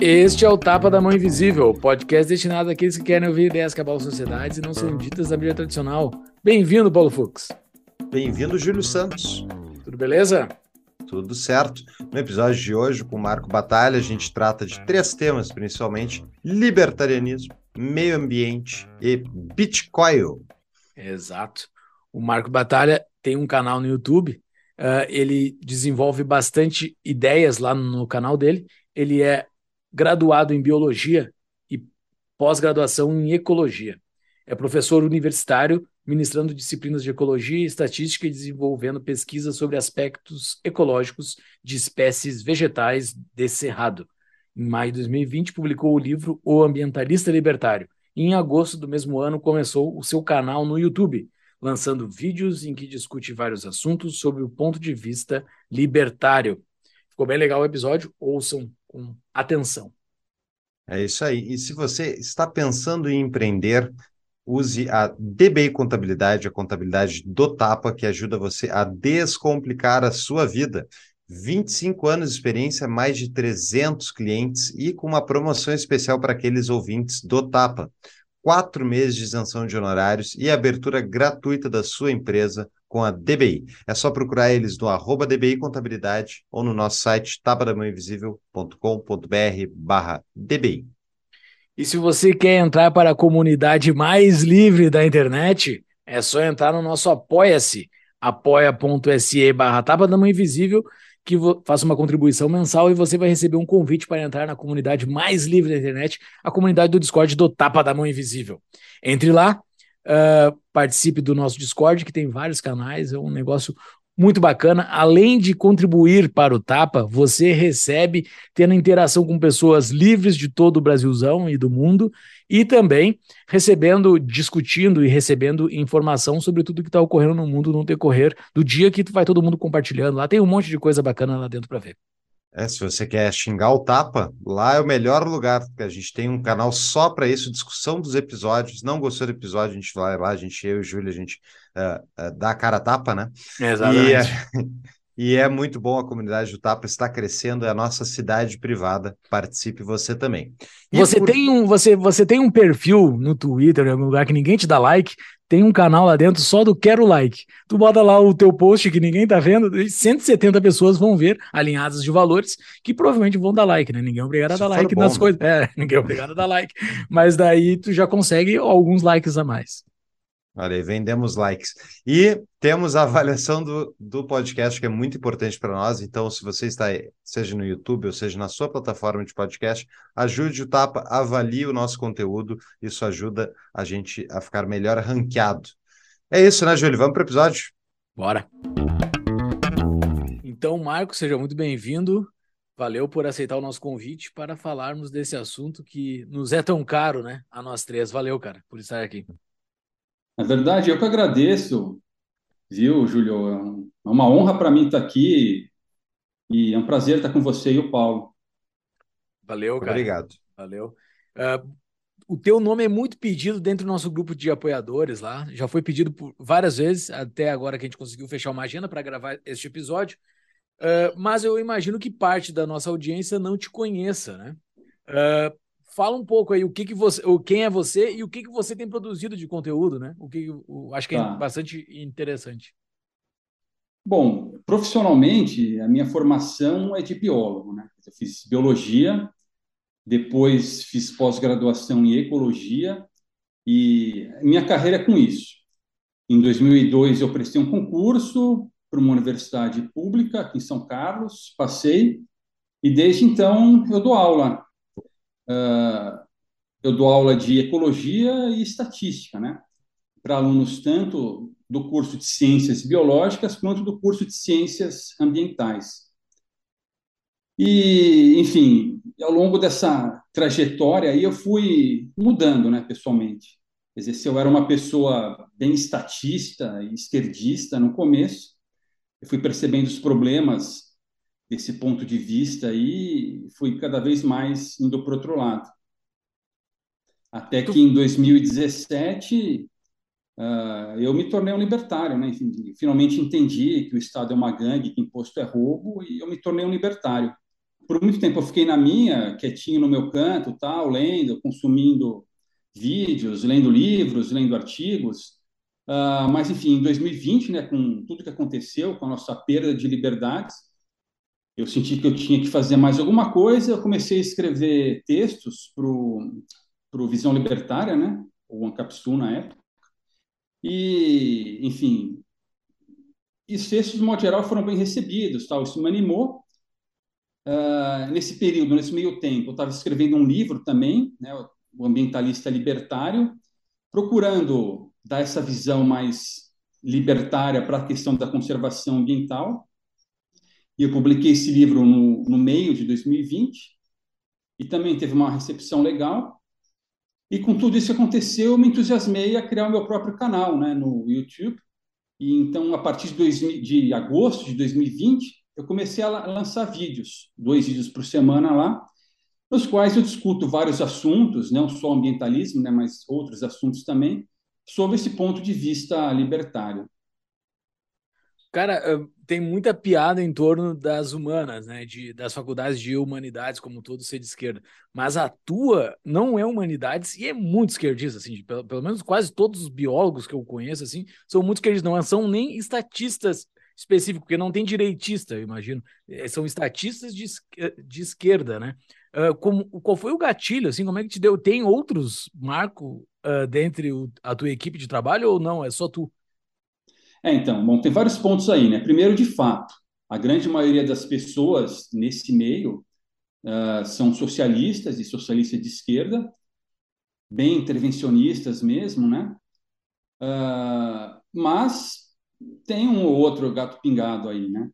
Este é o Tapa da Mão Invisível, podcast destinado àqueles que querem ouvir ideias que abalam sociedades e não são ditas da mídia tradicional. Bem-vindo, Paulo Fux. Bem-vindo, Júlio Santos. Beleza? Tudo certo. No episódio de hoje, com o Marco Batalha, a gente trata de três temas, principalmente libertarianismo, meio ambiente e Bitcoin. Exato. O Marco Batalha tem um canal no YouTube, uh, ele desenvolve bastante ideias lá no canal dele. Ele é graduado em biologia e pós-graduação em ecologia. É professor universitário, ministrando disciplinas de ecologia estatística e desenvolvendo pesquisas sobre aspectos ecológicos de espécies vegetais de cerrado. Em maio de 2020, publicou o livro O Ambientalista Libertário. E em agosto do mesmo ano, começou o seu canal no YouTube, lançando vídeos em que discute vários assuntos sobre o ponto de vista libertário. Ficou bem legal o episódio, ouçam com atenção. É isso aí. E se você está pensando em empreender, use a DBI Contabilidade, a contabilidade do Tapa, que ajuda você a descomplicar a sua vida. 25 anos de experiência, mais de 300 clientes e com uma promoção especial para aqueles ouvintes do Tapa. Quatro meses de isenção de honorários e abertura gratuita da sua empresa com a DBI. É só procurar eles no arroba DBI Contabilidade ou no nosso site tapadamãoinvisível.com.br barra DBI. E se você quer entrar para a comunidade mais livre da internet, é só entrar no nosso Apoia-se, apoia.se barra Tapa da Mãe Invisível, que faça uma contribuição mensal e você vai receber um convite para entrar na comunidade mais livre da internet, a comunidade do Discord do Tapa da Mão Invisível. Entre lá, Uh, participe do nosso Discord, que tem vários canais, é um negócio muito bacana. Além de contribuir para o Tapa, você recebe tendo interação com pessoas livres de todo o Brasilzão e do mundo, e também recebendo, discutindo e recebendo informação sobre tudo que está ocorrendo no mundo no decorrer do dia que vai todo mundo compartilhando. Lá tem um monte de coisa bacana lá dentro para ver. É, se você quer xingar o tapa, lá é o melhor lugar, porque a gente tem um canal só para isso, discussão dos episódios. Não gostou do episódio, a gente vai lá, a gente, eu e o Júlio, a gente uh, uh, dá a cara a tapa, né? Exatamente. E, e é muito bom a comunidade do Tapa está crescendo, é a nossa cidade privada. Participe você também. E você, por... tem um, você, você tem um perfil no Twitter, em algum lugar que ninguém te dá like, tem um canal lá dentro só do quero like. Tu bota lá o teu post que ninguém tá vendo, e 170 pessoas vão ver alinhadas de valores que provavelmente vão dar like, né? Ninguém é obrigado a dar like bom, nas né? coisas. É, ninguém é obrigado a dar like. Mas daí tu já consegue alguns likes a mais. Olha aí, vendemos likes. E temos a avaliação do, do podcast, que é muito importante para nós. Então, se você está seja no YouTube ou seja na sua plataforma de podcast, ajude o Tapa, avalie o nosso conteúdo. Isso ajuda a gente a ficar melhor ranqueado. É isso, né, Júlio? Vamos para o episódio? Bora. Então, Marco, seja muito bem-vindo. Valeu por aceitar o nosso convite para falarmos desse assunto que nos é tão caro, né? A nós três. Valeu, cara, por estar aqui. Na verdade, eu que agradeço, viu, Júlio? É uma honra para mim estar aqui e é um prazer estar com você e o Paulo. Valeu, cara. Obrigado. Valeu. Uh, o teu nome é muito pedido dentro do nosso grupo de apoiadores lá. Já foi pedido por várias vezes, até agora que a gente conseguiu fechar uma agenda para gravar este episódio. Uh, mas eu imagino que parte da nossa audiência não te conheça, né? Uh, fala um pouco aí o que, que você, o quem é você e o que, que você tem produzido de conteúdo, né? O que o, acho que é tá. é bastante interessante. Bom, profissionalmente, a minha formação é de biólogo, né? Eu fiz biologia, depois fiz pós-graduação em ecologia e minha carreira é com isso. Em 2002 eu prestei um concurso para uma universidade pública aqui em São Carlos, passei e desde então eu dou aula eu dou aula de ecologia e estatística, né? Para alunos tanto do curso de ciências biológicas quanto do curso de ciências ambientais. E, enfim, ao longo dessa trajetória aí eu fui mudando, né, pessoalmente. Quer dizer, se eu era uma pessoa bem estatista e esquerdista no começo, eu fui percebendo os problemas desse ponto de vista e fui cada vez mais indo para outro lado. Até que em 2017 uh, ah, eu me tornei um libertário, né? Enfim, finalmente entendi que o Estado é uma gangue, que imposto é roubo, e eu me tornei um libertário. Por muito tempo eu fiquei na minha, quietinho no meu canto, tal, lendo, consumindo vídeos, lendo livros, lendo artigos. Uh, mas, enfim, em 2020, né, com tudo que aconteceu, com a nossa perda de liberdades, eu senti que eu tinha que fazer mais alguma coisa. Eu comecei a escrever textos para o Visão Libertária, né, o Ancapsu na época. E, enfim, os textos, de modo geral, foram bem recebidos. Tal. Isso me animou. Uh, nesse período, nesse meio tempo, eu estava escrevendo um livro também, né, o ambientalista libertário, procurando dar essa visão mais libertária para a questão da conservação ambiental. E eu publiquei esse livro no, no meio de 2020 e também teve uma recepção legal. E com tudo isso que aconteceu, eu me entusiasmei a criar o meu próprio canal né, no YouTube. E então, a partir de, dois, de agosto de 2020, eu comecei a lançar vídeos, dois vídeos por semana lá, nos quais eu discuto vários assuntos, não só ambientalismo, né, mas outros assuntos também, sob esse ponto de vista libertário. Cara, tem muita piada em torno das humanas, né? De, das faculdades de humanidades, como todo ser de esquerda. Mas a tua não é humanidades e é muito esquerdista, assim. Pelo, pelo menos quase todos os biólogos que eu conheço, assim, são muito esquerdistas. Não são nem estatistas específicos, porque não tem direitista, eu imagino. É, são estatistas de, de esquerda, né? Uh, como, qual foi o gatilho, assim? Como é que te deu? Tem outros, Marco, uh, dentre o, a tua equipe de trabalho ou não? É só tu? É, então, bom, tem vários pontos aí, né? Primeiro, de fato, a grande maioria das pessoas nesse meio uh, são socialistas e socialistas de esquerda, bem intervencionistas mesmo, né? Uh, mas tem um ou outro gato pingado aí, né?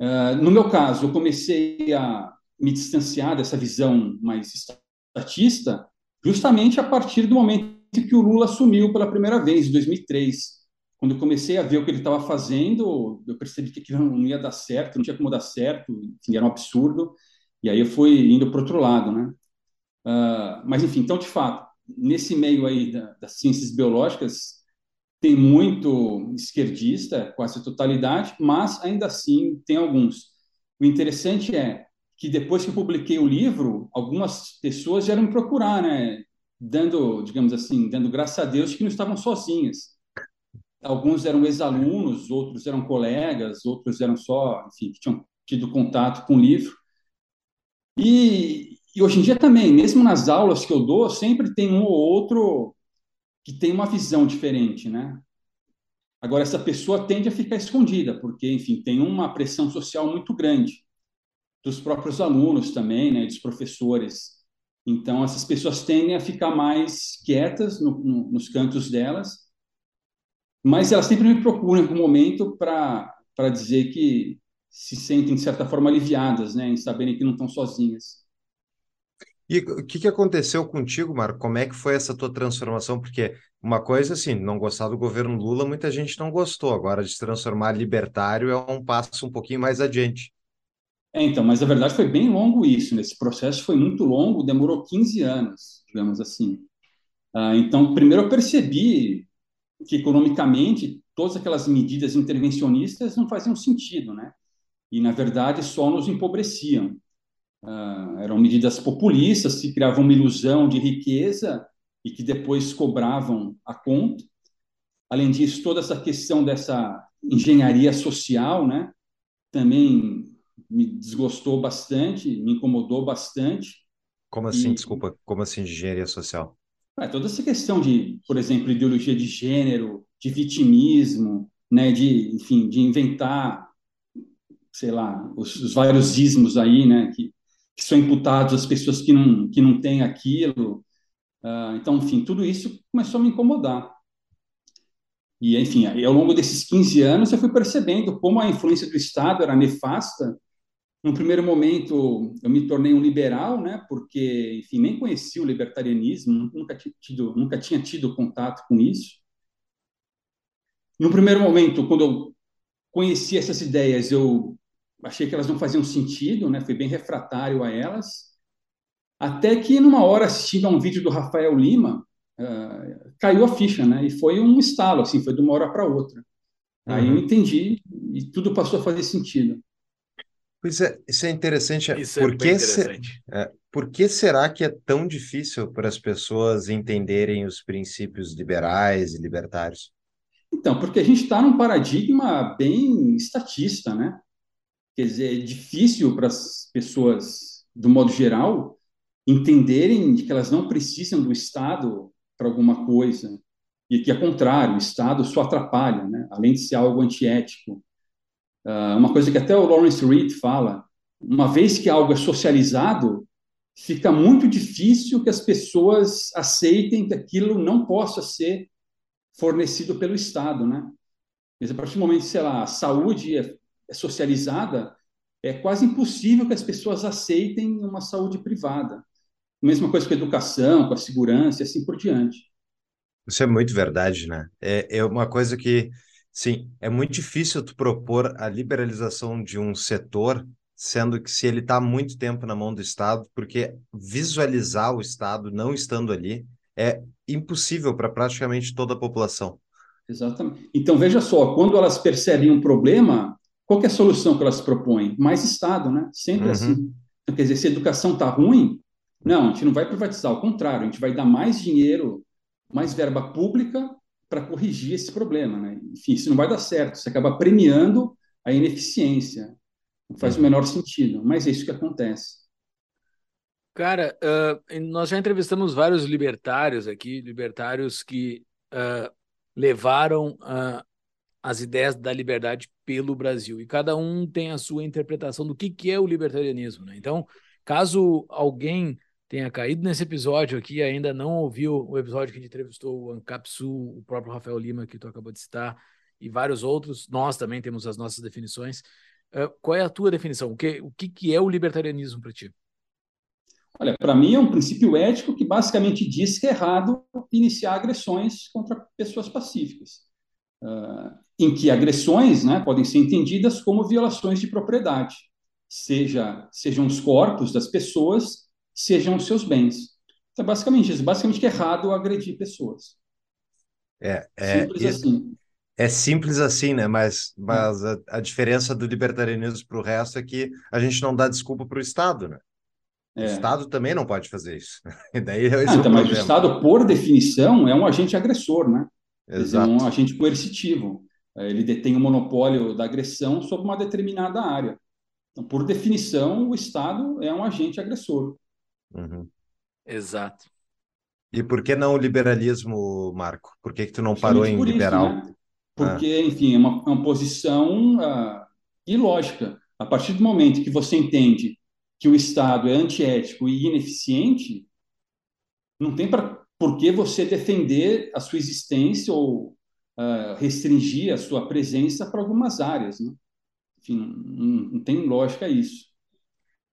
Uh, no meu caso, eu comecei a me distanciar dessa visão mais estatista justamente a partir do momento que o Lula assumiu pela primeira vez, em 2003 quando eu comecei a ver o que ele estava fazendo, eu percebi que aquilo não ia dar certo, não tinha como dar certo, enfim, era um absurdo, e aí eu fui indo para outro lado, né? Uh, mas, enfim, então, de fato, nesse meio aí da, das ciências biológicas, tem muito esquerdista, quase a totalidade, mas ainda assim tem alguns. O interessante é que depois que eu publiquei o livro, algumas pessoas vieram me procurar, né? Dando, digamos assim, dando graças a Deus que não estavam sozinhas alguns eram ex-alunos, outros eram colegas, outros eram só, enfim, que tinham tido contato com o livro. E, e, hoje em dia também, mesmo nas aulas que eu dou, sempre tem um ou outro que tem uma visão diferente, né? Agora, essa pessoa tende a ficar escondida, porque, enfim, tem uma pressão social muito grande dos próprios alunos também, né, dos professores. Então, essas pessoas tendem a ficar mais quietas no, no, nos cantos delas mas elas sempre me procuram em algum momento para dizer que se sentem, de certa forma, aliviadas, né, em saberem que não estão sozinhas. E o que, que aconteceu contigo, Marco? Como é que foi essa tua transformação? Porque uma coisa, assim, não gostar do governo Lula, muita gente não gostou. Agora, de se transformar libertário é um passo um pouquinho mais adiante. É, então, mas a verdade foi bem longo isso. Nesse processo foi muito longo, demorou 15 anos, digamos assim. Ah, então, primeiro eu percebi que economicamente todas aquelas medidas intervencionistas não faziam sentido, né? E na verdade só nos empobreciam. Uh, eram medidas populistas que criavam uma ilusão de riqueza e que depois cobravam a conta. Além disso, toda essa questão dessa engenharia social, né? Também me desgostou bastante, me incomodou bastante. Como assim, e... desculpa, como assim engenharia social? É, toda essa questão de, por exemplo, ideologia de gênero, de vitimismo, né, de, enfim, de inventar, sei lá, os, os vários ismos aí, né, que, que, são imputados às pessoas que não, que não têm aquilo. Uh, então, enfim, tudo isso começou a me incomodar. E, enfim, ao longo desses 15 anos, eu fui percebendo como a influência do Estado era nefasta no primeiro momento, eu me tornei um liberal, né? Porque, enfim, nem conhecia o libertarianismo, nunca tinha tido, nunca tinha tido contato com isso. No primeiro momento, quando eu conheci essas ideias, eu achei que elas não faziam sentido, né? Fui bem refratário a elas. Até que numa hora assistindo a um vídeo do Rafael Lima, uh, caiu a ficha, né? E foi um estalo, assim, foi de uma hora para outra. Uhum. Aí eu entendi e tudo passou a fazer sentido. Pois é, isso é interessante. É isso é por, que interessante. Se, é, por que será que é tão difícil para as pessoas entenderem os princípios liberais e libertários? Então, porque a gente está num paradigma bem estatista, né? Quer dizer, é difícil para as pessoas, do modo geral, entenderem que elas não precisam do Estado para alguma coisa e que, ao contrário, o Estado só atrapalha, né? além de ser algo antiético. Uh, uma coisa que até o Lawrence Reed fala, uma vez que algo é socializado, fica muito difícil que as pessoas aceitem que aquilo não possa ser fornecido pelo Estado, né? Mas a partir do momento, sei lá, a saúde é, é socializada, é quase impossível que as pessoas aceitem uma saúde privada. Mesma coisa com a educação, com a segurança e assim por diante. Isso é muito verdade, né? É, é uma coisa que Sim, é muito difícil tu propor a liberalização de um setor, sendo que se ele está muito tempo na mão do Estado, porque visualizar o Estado não estando ali é impossível para praticamente toda a população. Exatamente. Então, veja só, quando elas percebem um problema, qual é a solução que elas propõem? Mais Estado, né? Sempre uhum. assim. Então, quer dizer, se a educação está ruim, não, a gente não vai privatizar, ao contrário, a gente vai dar mais dinheiro, mais verba pública para corrigir esse problema. Né? Enfim, isso não vai dar certo, você acaba premiando a ineficiência. Não faz o uhum. menor sentido, mas é isso que acontece. Cara, uh, nós já entrevistamos vários libertários aqui, libertários que uh, levaram uh, as ideias da liberdade pelo Brasil. E cada um tem a sua interpretação do que, que é o libertarianismo. Né? Então, caso alguém tenha caído nesse episódio aqui ainda não ouviu o episódio que a gente entrevistou o Ancapsu, o próprio Rafael Lima, que tu acabou de citar, e vários outros, nós também temos as nossas definições. Uh, qual é a tua definição? O que, o que, que é o libertarianismo para ti? Olha, para mim é um princípio ético que basicamente diz que é errado iniciar agressões contra pessoas pacíficas, uh, em que agressões né, podem ser entendidas como violações de propriedade, seja sejam os corpos das pessoas sejam os seus bens. Então, basicamente isso. Basicamente que é errado agredir pessoas. É, é simples assim. É simples assim, né? Mas, mas a, a diferença do libertarianismo para o resto é que a gente não dá desculpa para o Estado, né? É. O Estado também não pode fazer isso. E daí é ah, então, mas o Estado, por definição, é um agente agressor, né? Exato. É um agente coercitivo. É, ele detém o monopólio da agressão sobre uma determinada área. Então, por definição, o Estado é um agente agressor. Uhum. Exato. E por que não o liberalismo, Marco? Por que, que tu não parou em liberal? Isso, né? Porque, ah. enfim, é uma, é uma posição uh, ilógica. A partir do momento que você entende que o Estado é antiético e ineficiente, não tem pra, por que você defender a sua existência ou uh, restringir a sua presença para algumas áreas. Né? Enfim, não, não tem lógica isso.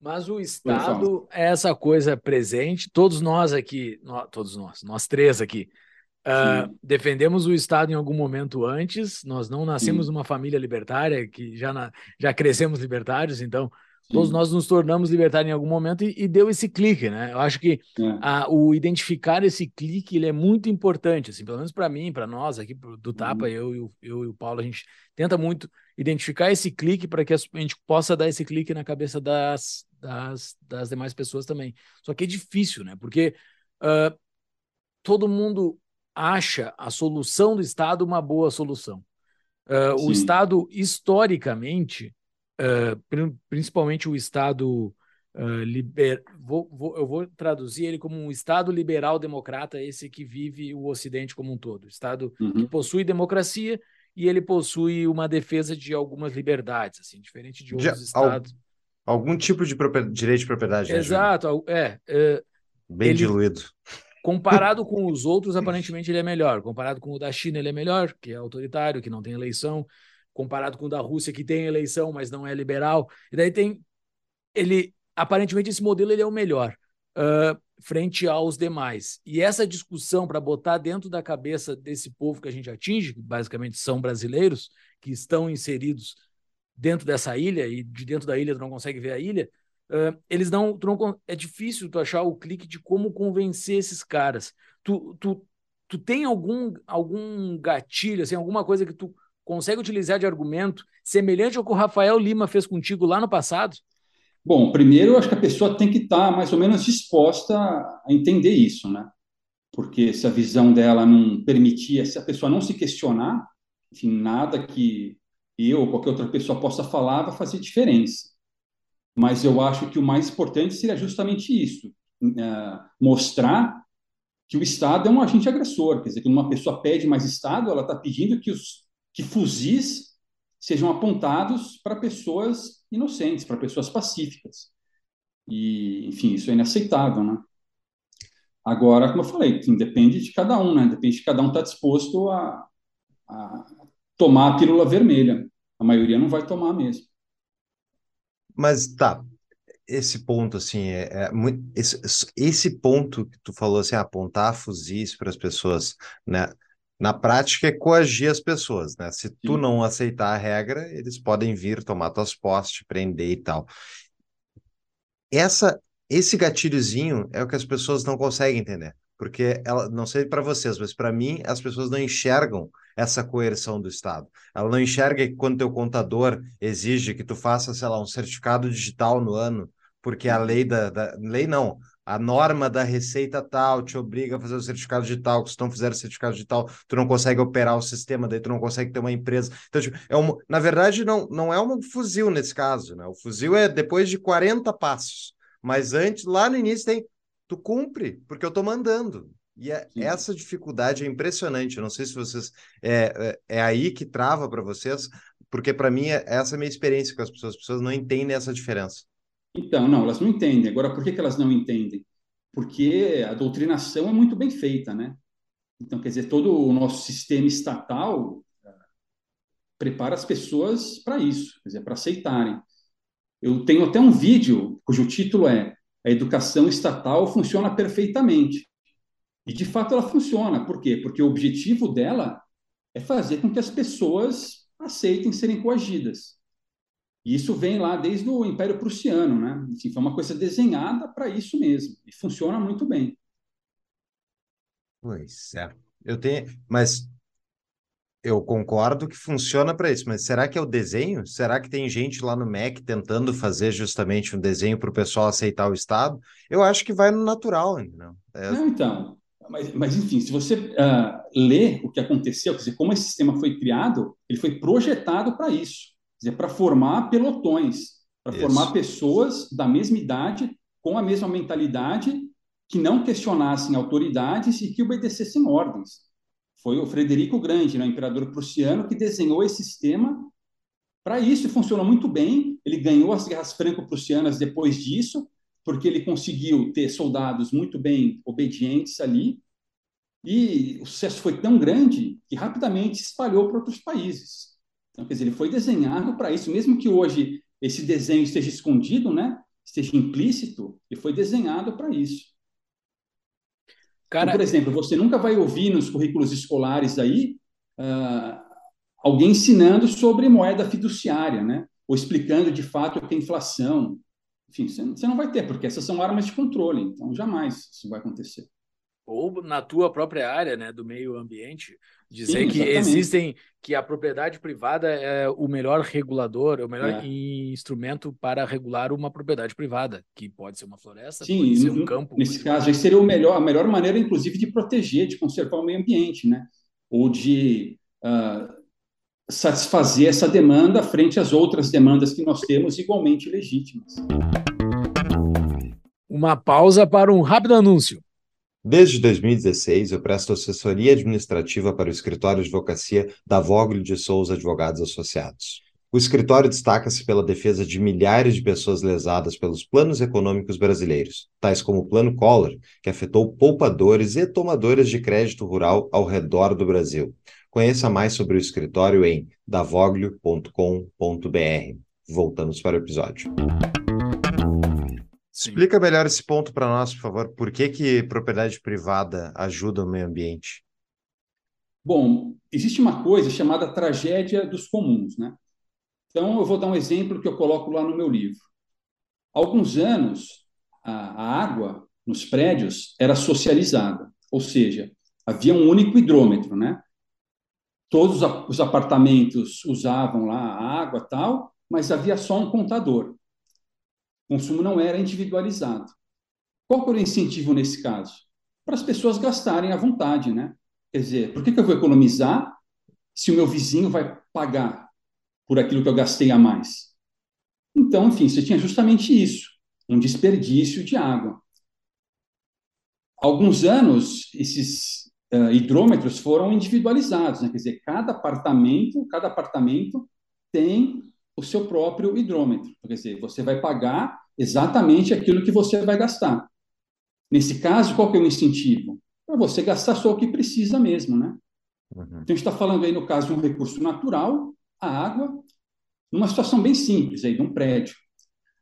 Mas o Estado é essa coisa presente. Todos nós aqui, nós, todos nós, nós três aqui, uh, defendemos o Estado em algum momento antes. Nós não nascemos Sim. numa família libertária, que já, na, já crescemos libertários, então Sim. todos nós nos tornamos libertários em algum momento e, e deu esse clique, né? Eu acho que é. a, o identificar esse clique ele é muito importante, assim, pelo menos para mim, para nós aqui do Tapa, uhum. eu, eu, eu e o Paulo, a gente tenta muito identificar esse clique para que a gente possa dar esse clique na cabeça das, das, das demais pessoas também. Só que é difícil, né? Porque uh, todo mundo acha a solução do Estado uma boa solução. Uh, o Estado, historicamente, uh, principalmente o Estado uh, liber... Vou, vou, eu vou traduzir ele como um Estado liberal democrata, esse que vive o Ocidente como um todo. Estado uhum. que possui democracia e ele possui uma defesa de algumas liberdades, assim, diferente de outros estados. Algum tipo de direito de propriedade. Né, Exato, é, é. Bem ele, diluído. Comparado com os outros, aparentemente ele é melhor. Comparado com o da China, ele é melhor, que é autoritário, que não tem eleição. Comparado com o da Rússia, que tem eleição, mas não é liberal. E daí tem. Ele. Aparentemente, esse modelo ele é o melhor. uh, frente aos demais. E essa discussão para botar dentro da cabeça desse povo que a gente atinge, que basicamente são brasileiros, que estão inseridos dentro dessa ilha, e de dentro da ilha tu não consegue ver a ilha, uh, eles não, não. É difícil tu achar o clique de como convencer esses caras. Tu, tu, tu tem algum, algum gatilho, assim, alguma coisa que tu consegue utilizar de argumento semelhante ao que o Rafael Lima fez contigo lá no passado? Bom, primeiro, acho que a pessoa tem que estar mais ou menos disposta a entender isso, né? Porque se a visão dela não permitia, se a pessoa não se questionar, enfim, nada que eu ou qualquer outra pessoa possa falar vai fazer diferença. Mas eu acho que o mais importante seria justamente isso: é, mostrar que o Estado é um agente agressor. Quer dizer, que uma pessoa pede mais Estado, ela está pedindo que os que fuzis sejam apontados para pessoas inocentes, para pessoas pacíficas. E, enfim, isso é inaceitável, né? Agora, como eu falei, depende de cada um, né? Depende de cada um estar tá disposto a, a tomar a pílula vermelha. A maioria não vai tomar mesmo. Mas tá, esse ponto, assim, é, é muito, esse, esse ponto que tu falou, assim, apontar fuzis para as pessoas, né? Na prática é coagir as pessoas, né? Se tu Sim. não aceitar a regra, eles podem vir tomar tuas postes, prender e tal. Essa, esse gatilhozinho é o que as pessoas não conseguem entender, porque ela, não sei para vocês, mas para mim as pessoas não enxergam essa coerção do Estado. Ela não enxerga que quando teu contador exige que tu faça, sei lá, um certificado digital no ano, porque a lei da, da lei não, a norma da receita tal te obriga a fazer o certificado digital, que se tu não fizer o certificado digital, tu não consegue operar o sistema, daí tu não consegue ter uma empresa. Então, tipo, é uma, na verdade, não, não é um fuzil nesse caso, né? O fuzil é depois de 40 passos. Mas antes, lá no início, tem tu cumpre, porque eu tô mandando. E é, essa dificuldade é impressionante. Eu não sei se vocês. É, é, é aí que trava para vocês, porque para mim é, essa é a minha experiência com as pessoas. As pessoas não entendem essa diferença. Então, não, elas não entendem. Agora, por que, que elas não entendem? Porque a doutrinação é muito bem feita, né? Então, quer dizer, todo o nosso sistema estatal eh, prepara as pessoas para isso, quer dizer, para aceitarem. Eu tenho até um vídeo cujo título é A Educação Estatal Funciona Perfeitamente. E, de fato, ela funciona. Por quê? Porque o objetivo dela é fazer com que as pessoas aceitem serem coagidas. E isso vem lá desde o Império Prussiano, né? Enfim, foi uma coisa desenhada para isso mesmo e funciona muito bem. Pois é. Eu tenho, mas eu concordo que funciona para isso, mas será que é o desenho? Será que tem gente lá no MEC tentando fazer justamente um desenho para o pessoal aceitar o Estado? Eu acho que vai no natural, entendeu? É... Não, então, mas, mas enfim, se você uh, lê o que aconteceu, quer dizer, como esse sistema foi criado, ele foi projetado para isso dizer, para formar pelotões, para formar pessoas da mesma idade, com a mesma mentalidade, que não questionassem autoridades e que obedecessem ordens. Foi o Frederico Grande, né, o imperador prussiano, que desenhou esse sistema para isso e funcionou muito bem. Ele ganhou as guerras franco-prussianas depois disso, porque ele conseguiu ter soldados muito bem obedientes ali. E o sucesso foi tão grande que rapidamente se espalhou para outros países. Então, quer dizer, ele foi desenhado para isso, mesmo que hoje esse desenho esteja escondido, né? Esteja implícito, ele foi desenhado para isso. Cara... Então, por exemplo, você nunca vai ouvir nos currículos escolares aí uh, alguém ensinando sobre moeda fiduciária, né? Ou explicando de fato o que é inflação. Enfim, você não vai ter, porque essas são armas de controle, então jamais isso vai acontecer ou na tua própria área, né, do meio ambiente, dizer Sim, que existem que a propriedade privada é o melhor regulador, é o melhor é. instrumento para regular uma propriedade privada, que pode ser uma floresta, Sim, pode ser um campo. Nesse caso, aí seria o melhor, a melhor maneira, inclusive, de proteger, de conservar o meio ambiente, né, ou de uh, satisfazer essa demanda frente às outras demandas que nós temos igualmente legítimas. Uma pausa para um rápido anúncio. Desde 2016, eu presto assessoria administrativa para o escritório de advocacia da Voglio de Souza Advogados Associados. O escritório destaca-se pela defesa de milhares de pessoas lesadas pelos planos econômicos brasileiros, tais como o Plano Collor, que afetou poupadores e tomadores de crédito rural ao redor do Brasil. Conheça mais sobre o escritório em davoglio.com.br. Voltamos para o episódio. Explica melhor esse ponto para nós, por favor. Por que, que propriedade privada ajuda o meio ambiente? Bom, existe uma coisa chamada tragédia dos comuns, né? Então, eu vou dar um exemplo que eu coloco lá no meu livro. Há alguns anos, a, a água nos prédios era socializada, ou seja, havia um único hidrômetro, né? Todos os apartamentos usavam lá a água tal, mas havia só um contador. O consumo não era individualizado. Qual era o incentivo nesse caso? Para as pessoas gastarem à vontade, né? Quer dizer, por que, que eu vou economizar se o meu vizinho vai pagar por aquilo que eu gastei a mais? Então, enfim, você tinha justamente isso, um desperdício de água. Há alguns anos, esses uh, hidrômetros foram individualizados, né? quer dizer, cada apartamento, cada apartamento tem o seu próprio hidrômetro. Quer dizer, você vai pagar exatamente aquilo que você vai gastar. Nesse caso, qual que é o incentivo? Para você gastar só o que precisa mesmo, né? Uhum. Então, a gente está falando aí, no caso, de um recurso natural, a água, numa situação bem simples aí, de um prédio.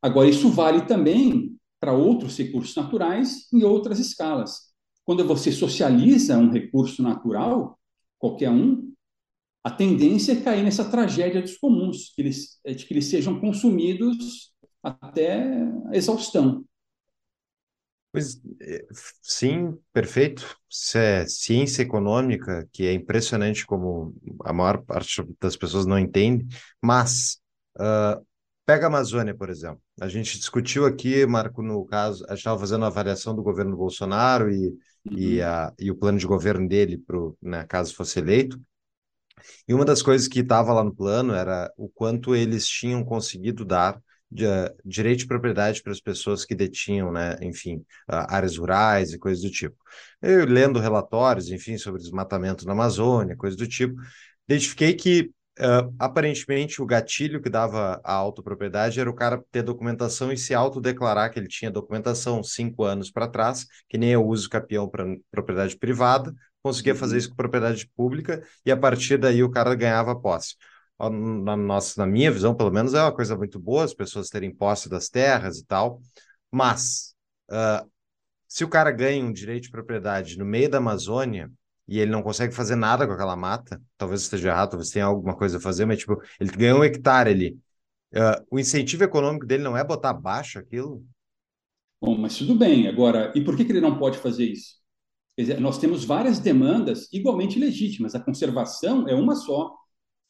Agora, isso vale também para outros recursos naturais em outras escalas. Quando você socializa um recurso natural, qualquer um, a tendência é cair nessa tragédia dos comuns, que eles, é de que eles sejam consumidos até a exaustão. Pois, é, sim, perfeito. Isso é ciência econômica, que é impressionante como a maior parte das pessoas não entende, mas uh, pega a Amazônia, por exemplo. A gente discutiu aqui, Marco, no caso, a gente estava fazendo a avaliação do governo Bolsonaro e, uhum. e, a, e o plano de governo dele, pro, né, caso fosse eleito. E uma das coisas que estava lá no plano era o quanto eles tinham conseguido dar de, uh, direito de propriedade para as pessoas que detinham, né, enfim, uh, áreas rurais e coisas do tipo. Eu lendo relatórios, enfim, sobre desmatamento na Amazônia, coisas do tipo, identifiquei que Uh, aparentemente, o gatilho que dava a autopropriedade era o cara ter documentação e se autodeclarar que ele tinha documentação cinco anos para trás, que nem eu uso capião para propriedade privada, conseguia fazer uhum. isso com propriedade pública e a partir daí o cara ganhava posse. Na, nossa, na minha visão, pelo menos, é uma coisa muito boa as pessoas terem posse das terras e tal, mas uh, se o cara ganha um direito de propriedade no meio da Amazônia, e ele não consegue fazer nada com aquela mata, talvez esteja errado, talvez tenha alguma coisa a fazer, mas tipo, ele ganhou um hectare ali. Uh, o incentivo econômico dele não é botar abaixo aquilo? Bom, mas tudo bem. Agora, e por que, que ele não pode fazer isso? Nós temos várias demandas igualmente legítimas. A conservação é uma só.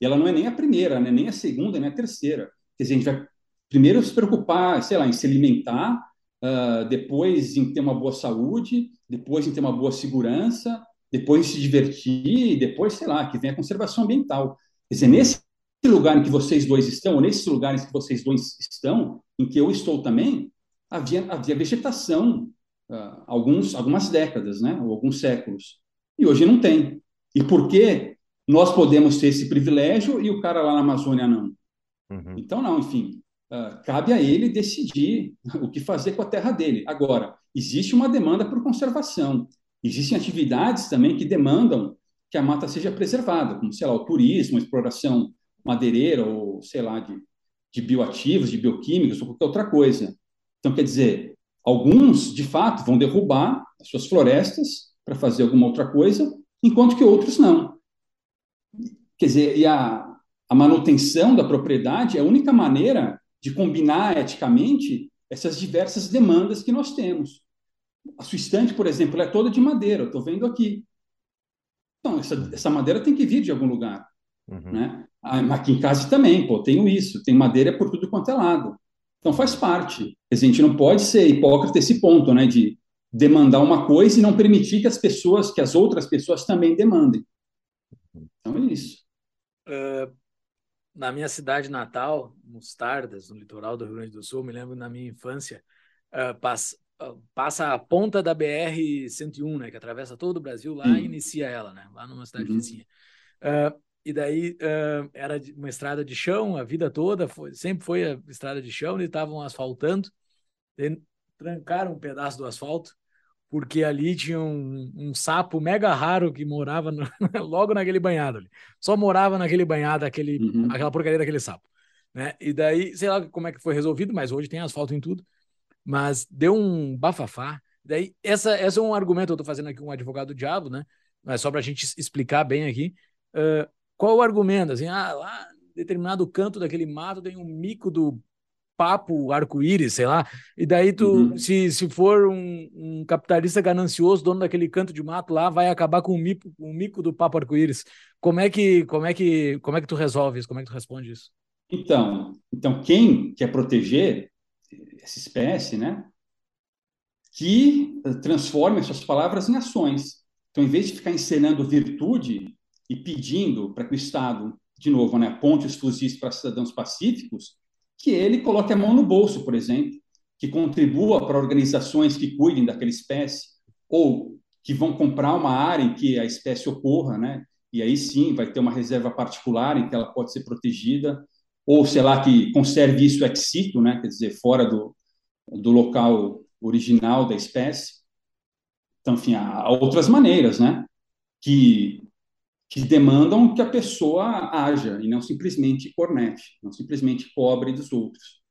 E ela não é nem a primeira, né? nem a segunda, nem a terceira. Quer dizer, a gente vai primeiro se preocupar, sei lá, em se alimentar, uh, depois em ter uma boa saúde, depois em ter uma boa segurança, depois se divertir, depois, sei lá, que vem a conservação ambiental. Quer dizer, nesse lugar em que vocês dois estão, ou nesses lugares que vocês dois estão, em que eu estou também, havia, havia vegetação uh, alguns, algumas décadas, né, ou alguns séculos. E hoje não tem. E por que nós podemos ter esse privilégio e o cara lá na Amazônia não? Uhum. Então, não, enfim, uh, cabe a ele decidir o que fazer com a terra dele. Agora, existe uma demanda por conservação. Existem atividades também que demandam que a mata seja preservada, como, sei lá, o turismo, a exploração madeireira, ou, sei lá, de, de bioativos, de bioquímicos, ou qualquer outra coisa. Então, quer dizer, alguns, de fato, vão derrubar as suas florestas para fazer alguma outra coisa, enquanto que outros não. Quer dizer, e a, a manutenção da propriedade é a única maneira de combinar eticamente essas diversas demandas que nós temos. A sua estante, por exemplo, é toda de madeira, eu estou vendo aqui. Então, essa, essa madeira tem que vir de algum lugar. Uhum. Né? Ah, aqui em casa também, pô, tenho isso, tem madeira por tudo quanto é lado. Então faz parte. A gente não pode ser hipócrita esse ponto, né, de demandar uma coisa e não permitir que as pessoas, que as outras pessoas também demandem. Então é isso. Uh, na minha cidade natal, Mostardas, no litoral do Rio Grande do Sul, me lembro na minha infância, uh, pass passa a ponta da BR-101, né, que atravessa todo o Brasil lá e inicia ela, né, lá numa cidade uhum. vizinha. Uh, e daí uh, era uma estrada de chão a vida toda, foi, sempre foi a estrada de chão, eles estavam asfaltando, trancaram um pedaço do asfalto, porque ali tinha um, um sapo mega raro que morava no, logo naquele banhado ali. Só morava naquele banhado, aquele, uhum. aquela porcaria daquele sapo. Né? E daí, sei lá como é que foi resolvido, mas hoje tem asfalto em tudo mas deu um bafafá. Daí, essa, essa é um argumento, eu estou fazendo aqui um advogado do diabo, né? Mas só para a gente explicar bem aqui. Uh, qual o argumento? Assim, ah, lá determinado canto daquele mato tem um mico do papo arco-íris, sei lá. E daí tu, uhum. se, se for um, um, capitalista ganancioso, dono daquele canto de mato lá, vai acabar com o mico, o mico do papo arco-íris. Como é que como é que como é que tu resolve isso? Como é que tu responde isso? Então, então quem quer proteger essa espécie, né? Que transforme suas palavras em ações. Então, em vez de ficar encenando virtude e pedindo para que o Estado, de novo, né, aponte os fuzis para cidadãos pacíficos, que ele coloque a mão no bolso, por exemplo, que contribua para organizações que cuidem daquela espécie, ou que vão comprar uma área em que a espécie ocorra, né? E aí sim vai ter uma reserva particular em que ela pode ser protegida, ou sei lá, que conserve isso ex situ, né? Quer dizer, fora do, do local original da espécie. Então, enfim, há outras maneiras, né? Que que demandam que a pessoa haja e não simplesmente cornete, não simplesmente cobre dos outros.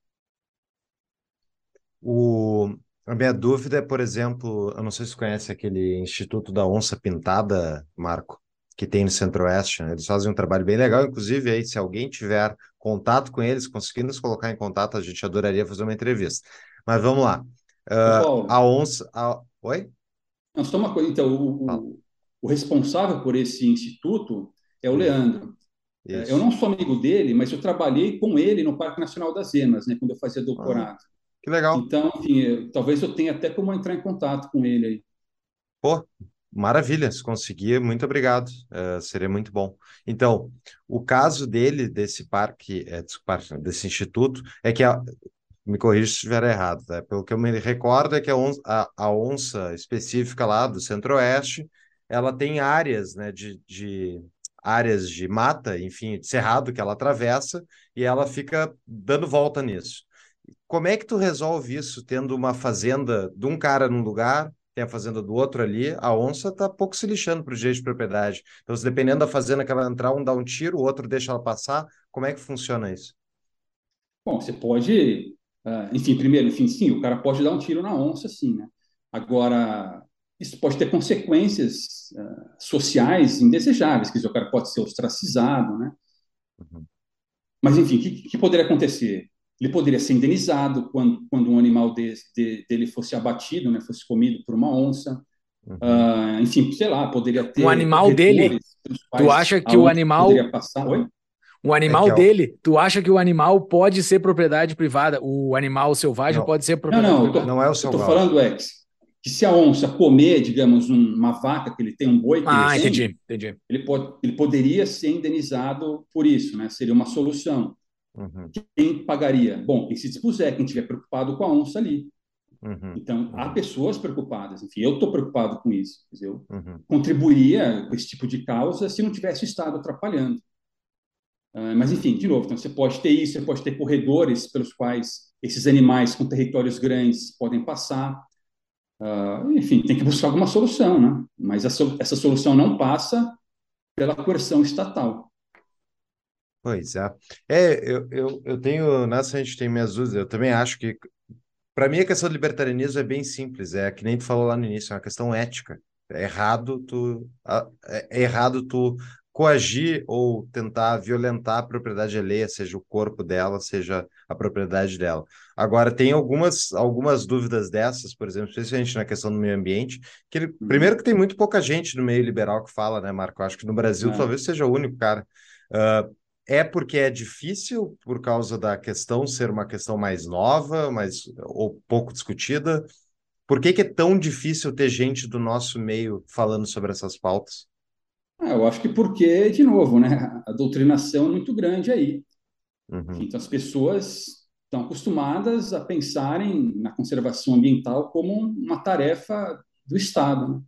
O, a minha dúvida é, por exemplo, eu não sei se você conhece aquele Instituto da Onça Pintada, Marco, que tem no Centro-Oeste. Né? Eles fazem um trabalho bem legal, inclusive aí, se alguém tiver contato com eles, conseguindo nos colocar em contato, a gente adoraria fazer uma entrevista. Mas vamos lá. Uh, a onça. A... Oi? Não, só uma coisa, então, o, o, o responsável por esse instituto é o. Leandro. É, Isso. Eu não sou amigo dele, mas eu trabalhei com ele no Parque Nacional das Emas, né, quando eu fazia doutorado. Ah, que legal. Então, enfim, eu, talvez eu tenha até como entrar em contato com ele aí. Pô, maravilha, se conseguir, muito obrigado, uh, seria muito bom. Então, o caso dele, desse parque, é, desse instituto, é que, a, me corrija se estiver errado, tá? pelo que eu me recordo, é que a onça, a, a onça específica lá do Centro-Oeste ela tem áreas, né, de, de áreas de mata, enfim, de cerrado que ela atravessa e ela fica dando volta nisso. Como é que tu resolve isso tendo uma fazenda de um cara num lugar, tem a fazenda do outro ali, a onça tá pouco se lixando para o direito de propriedade. Então, dependendo da fazenda que ela entrar, um dá um tiro, o outro deixa ela passar. Como é que funciona isso? Bom, você pode, uh, enfim, primeiro, enfim, sim, o cara pode dar um tiro na onça, sim, né? Agora, isso pode ter consequências uh, sociais indesejáveis, quer dizer, o cara pode ser ostracizado, né? Uhum. Mas, enfim, o que, que, poderia acontecer? Ele poderia ser indenizado quando, quando um animal de, de, dele fosse abatido, né, fosse comido por uma onça. Uhum. Uh, enfim, sei lá, poderia ter. O animal dele. Tu acha que o animal. Passar... Oi? O animal é, é dele, tu acha que o animal pode ser propriedade privada? O animal selvagem não. pode ser propriedade não, não, privada? Não, é o selvagem. Estou falando, Ex, que se a onça comer, digamos, um, uma vaca que ele tem, um boi que ah, ele entendi, tem, entendi. Ele, pode, ele poderia ser indenizado por isso, né? Seria uma solução. Uhum. Quem pagaria? Bom, quem se dispuser, quem estiver preocupado com a onça ali. Uhum. Então, uhum. há pessoas preocupadas. Enfim, eu estou preocupado com isso. Eu uhum. contribuiria com esse tipo de causa se não tivesse o Estado atrapalhando. Uh, mas, enfim, de novo, então, você pode ter isso, você pode ter corredores pelos quais esses animais com territórios grandes podem passar. Uh, enfim, tem que buscar alguma solução, né? Mas essa, essa solução não passa pela coerção estatal. Pois é. É, eu, eu, eu tenho, nessa a gente tem minhas dúvidas, eu também acho que, para mim, a questão do libertarianismo é bem simples, é que nem tu falou lá no início, é uma questão ética. É errado tu, é, é errado tu coagir ou tentar violentar a propriedade alheia, seja o corpo dela, seja a propriedade dela. Agora, tem algumas, algumas dúvidas dessas, por exemplo, especialmente na questão do meio ambiente, que ele, uhum. primeiro que tem muito pouca gente no meio liberal que fala, né, Marco? acho que no Brasil é. talvez seja o único cara. Uh, é porque é difícil por causa da questão ser uma questão mais nova, mais ou pouco discutida? Por que, que é tão difícil ter gente do nosso meio falando sobre essas pautas? Ah, eu acho que porque, de novo, né, a doutrinação é muito grande aí. Uhum. Então, as pessoas estão acostumadas a pensarem na conservação ambiental como uma tarefa do Estado. Né?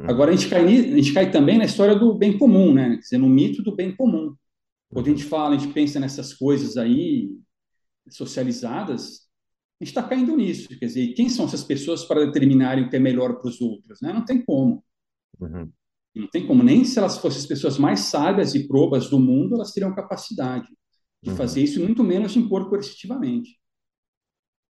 Uhum. Agora, a gente, cai, a gente cai também na história do bem comum, né? Quer dizer, no mito do bem comum. Quando a gente uhum. fala, a gente pensa nessas coisas aí socializadas, a gente está caindo nisso. Quer dizer, quem são essas pessoas para determinarem o que é melhor para os outros? Né? Não tem como. Uhum. Não tem como, nem se elas fossem as pessoas mais sábias e probas do mundo, elas teriam capacidade de uhum. fazer isso, muito menos de impor coercitivamente.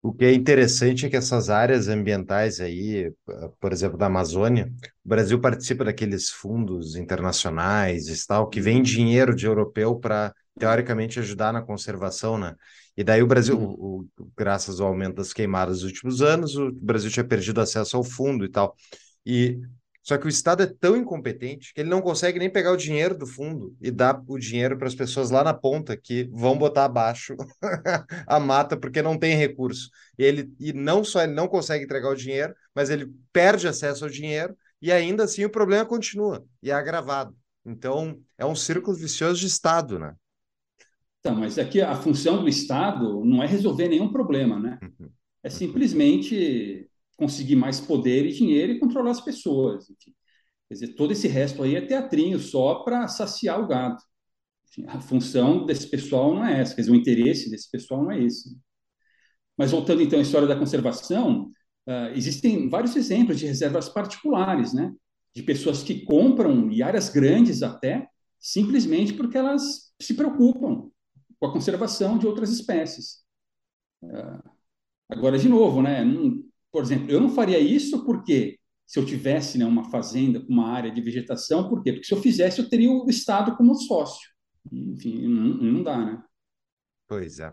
O que é interessante é que essas áreas ambientais aí, por exemplo, da Amazônia, o Brasil participa daqueles fundos internacionais e tal, que vem dinheiro de europeu para, teoricamente, ajudar na conservação, né? E daí o Brasil, o, o, graças ao aumento das queimadas nos últimos anos, o Brasil tinha perdido acesso ao fundo e tal. E só que o Estado é tão incompetente que ele não consegue nem pegar o dinheiro do fundo e dar o dinheiro para as pessoas lá na ponta que vão botar abaixo a mata porque não tem recurso. E, ele, e não só ele não consegue entregar o dinheiro, mas ele perde acesso ao dinheiro e ainda assim o problema continua e é agravado. Então é um círculo vicioso de Estado, né? Então, mas aqui a função do Estado não é resolver nenhum problema, né? Uhum. É simplesmente conseguir mais poder e dinheiro e controlar as pessoas. Enfim. Quer dizer, todo esse resto aí é teatrinho só para saciar o gado. Enfim, a função desse pessoal não é essa, quer dizer, o interesse desse pessoal não é esse. Mas voltando então à história da conservação, uh, existem vários exemplos de reservas particulares, né? De pessoas que compram, e áreas grandes até, simplesmente porque elas se preocupam com a conservação de outras espécies. Uh, agora, de novo, né? Não, por exemplo, eu não faria isso porque se eu tivesse né, uma fazenda com uma área de vegetação, por quê? Porque se eu fizesse, eu teria o Estado como sócio. Enfim, não, não dá, né? Pois é.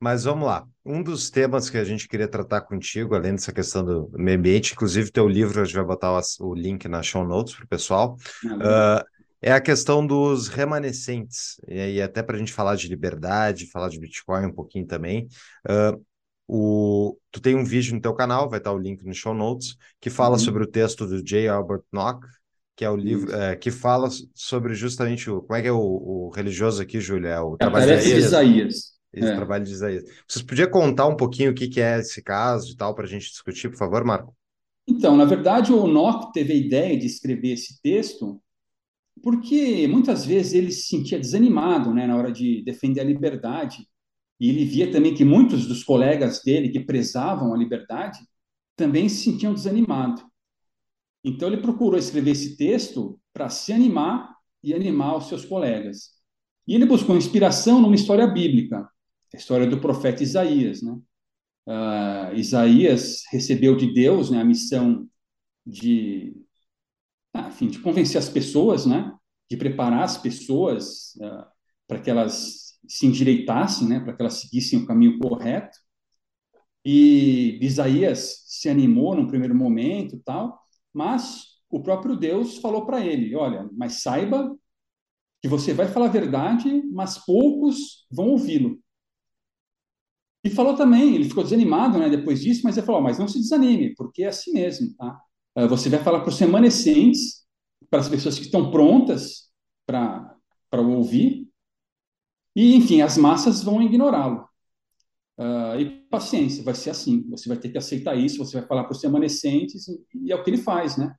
Mas vamos lá. Um dos temas que a gente queria tratar contigo, além dessa questão do meio ambiente, inclusive teu livro, a gente vai botar o, link na show notes para o pessoal, uh, é a questão dos remanescentes. E aí, até para a gente falar de liberdade, falar de Bitcoin um pouquinho também. Uh, o, tu tem um vídeo no teu canal, vai estar o link no show notes, que fala uhum. sobre o texto do J. Albert Nock, que é o livro é, que fala sobre justamente o. Como é que é o, o religioso aqui, Júlia? É o é trabalho de Isaías. Isaías. Esse é. trabalho de Isaías. Vocês podiam contar um pouquinho o que, que é esse caso e tal, para a gente discutir, por favor, Marco? Então, na verdade, o Nock teve a ideia de escrever esse texto porque muitas vezes ele se sentia desanimado né, na hora de defender a liberdade e ele via também que muitos dos colegas dele que prezavam a liberdade também se sentiam desanimados. Então ele procurou escrever esse texto para se animar e animar os seus colegas. E ele buscou inspiração numa história bíblica, a história do profeta Isaías. Né? Uh, Isaías recebeu de Deus né, a missão de, ah, enfim, de convencer as pessoas, né, de preparar as pessoas uh, para que elas se endireitassem, né, para que elas seguissem o caminho correto. E Isaías se animou num primeiro momento, tal, mas o próprio Deus falou para ele: Olha, mas saiba que você vai falar a verdade, mas poucos vão ouvi-lo. E falou também, ele ficou desanimado né, depois disso, mas ele falou: Mas não se desanime, porque é assim mesmo. Tá? Eh, você vai falar para os remanescentes, para as pessoas que estão prontas para ouvir, e, enfim, as massas vão ignorá-lo. Uh, e paciência, vai ser assim. Você vai ter que aceitar isso, você vai falar para os remanescentes, e, é o que ele faz, né?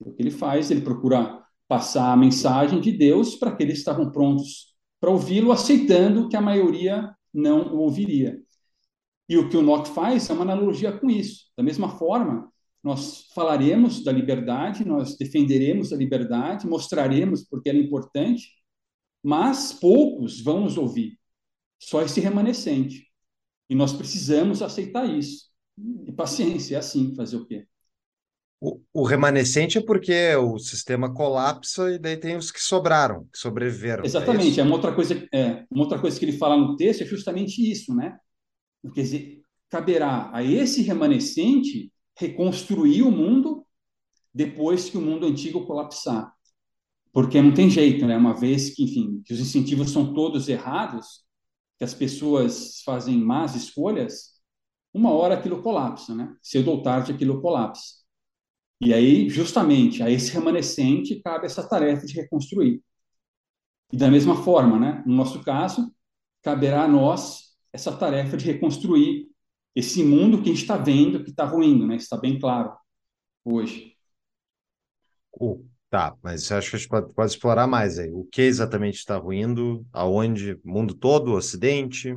É o que ele faz, ele procura passar a mensagem de Deus para aqueles que estavam prontos para ouvi-lo, aceitando que a maioria não o ouviria. E o que o Nock faz é uma analogia com isso. Da mesma forma, nós falaremos da liberdade, nós defenderemos a liberdade, mostraremos porque ela é importante, mas poucos vão nos ouvir, só esse remanescente. E nós precisamos aceitar isso. E paciência, é assim, fazer o quê? O, o remanescente é porque o sistema colapsa e daí tem os que sobraram, que sobreviveram. É Exatamente. É, é uma outra coisa, é, uma outra coisa que ele fala no texto é justamente isso, né? Quer dizer, caberá a esse remanescente reconstruir o mundo depois que o mundo antigo colapsar porque não tem jeito, né? Uma vez que, enfim, que os incentivos são todos errados, que as pessoas fazem más escolhas, uma hora aquilo colapsa, né? Cedo ou tarde aquilo colapsa. E aí, justamente, a esse remanescente cabe essa tarefa de reconstruir. E da mesma forma, né? No nosso caso, caberá a nós essa tarefa de reconstruir esse mundo que a gente está vendo que está ruindo, né? Está bem claro hoje. Tá, mas acho que a gente pode, pode explorar mais aí. O que exatamente está ruindo? Aonde? Mundo todo? Ocidente?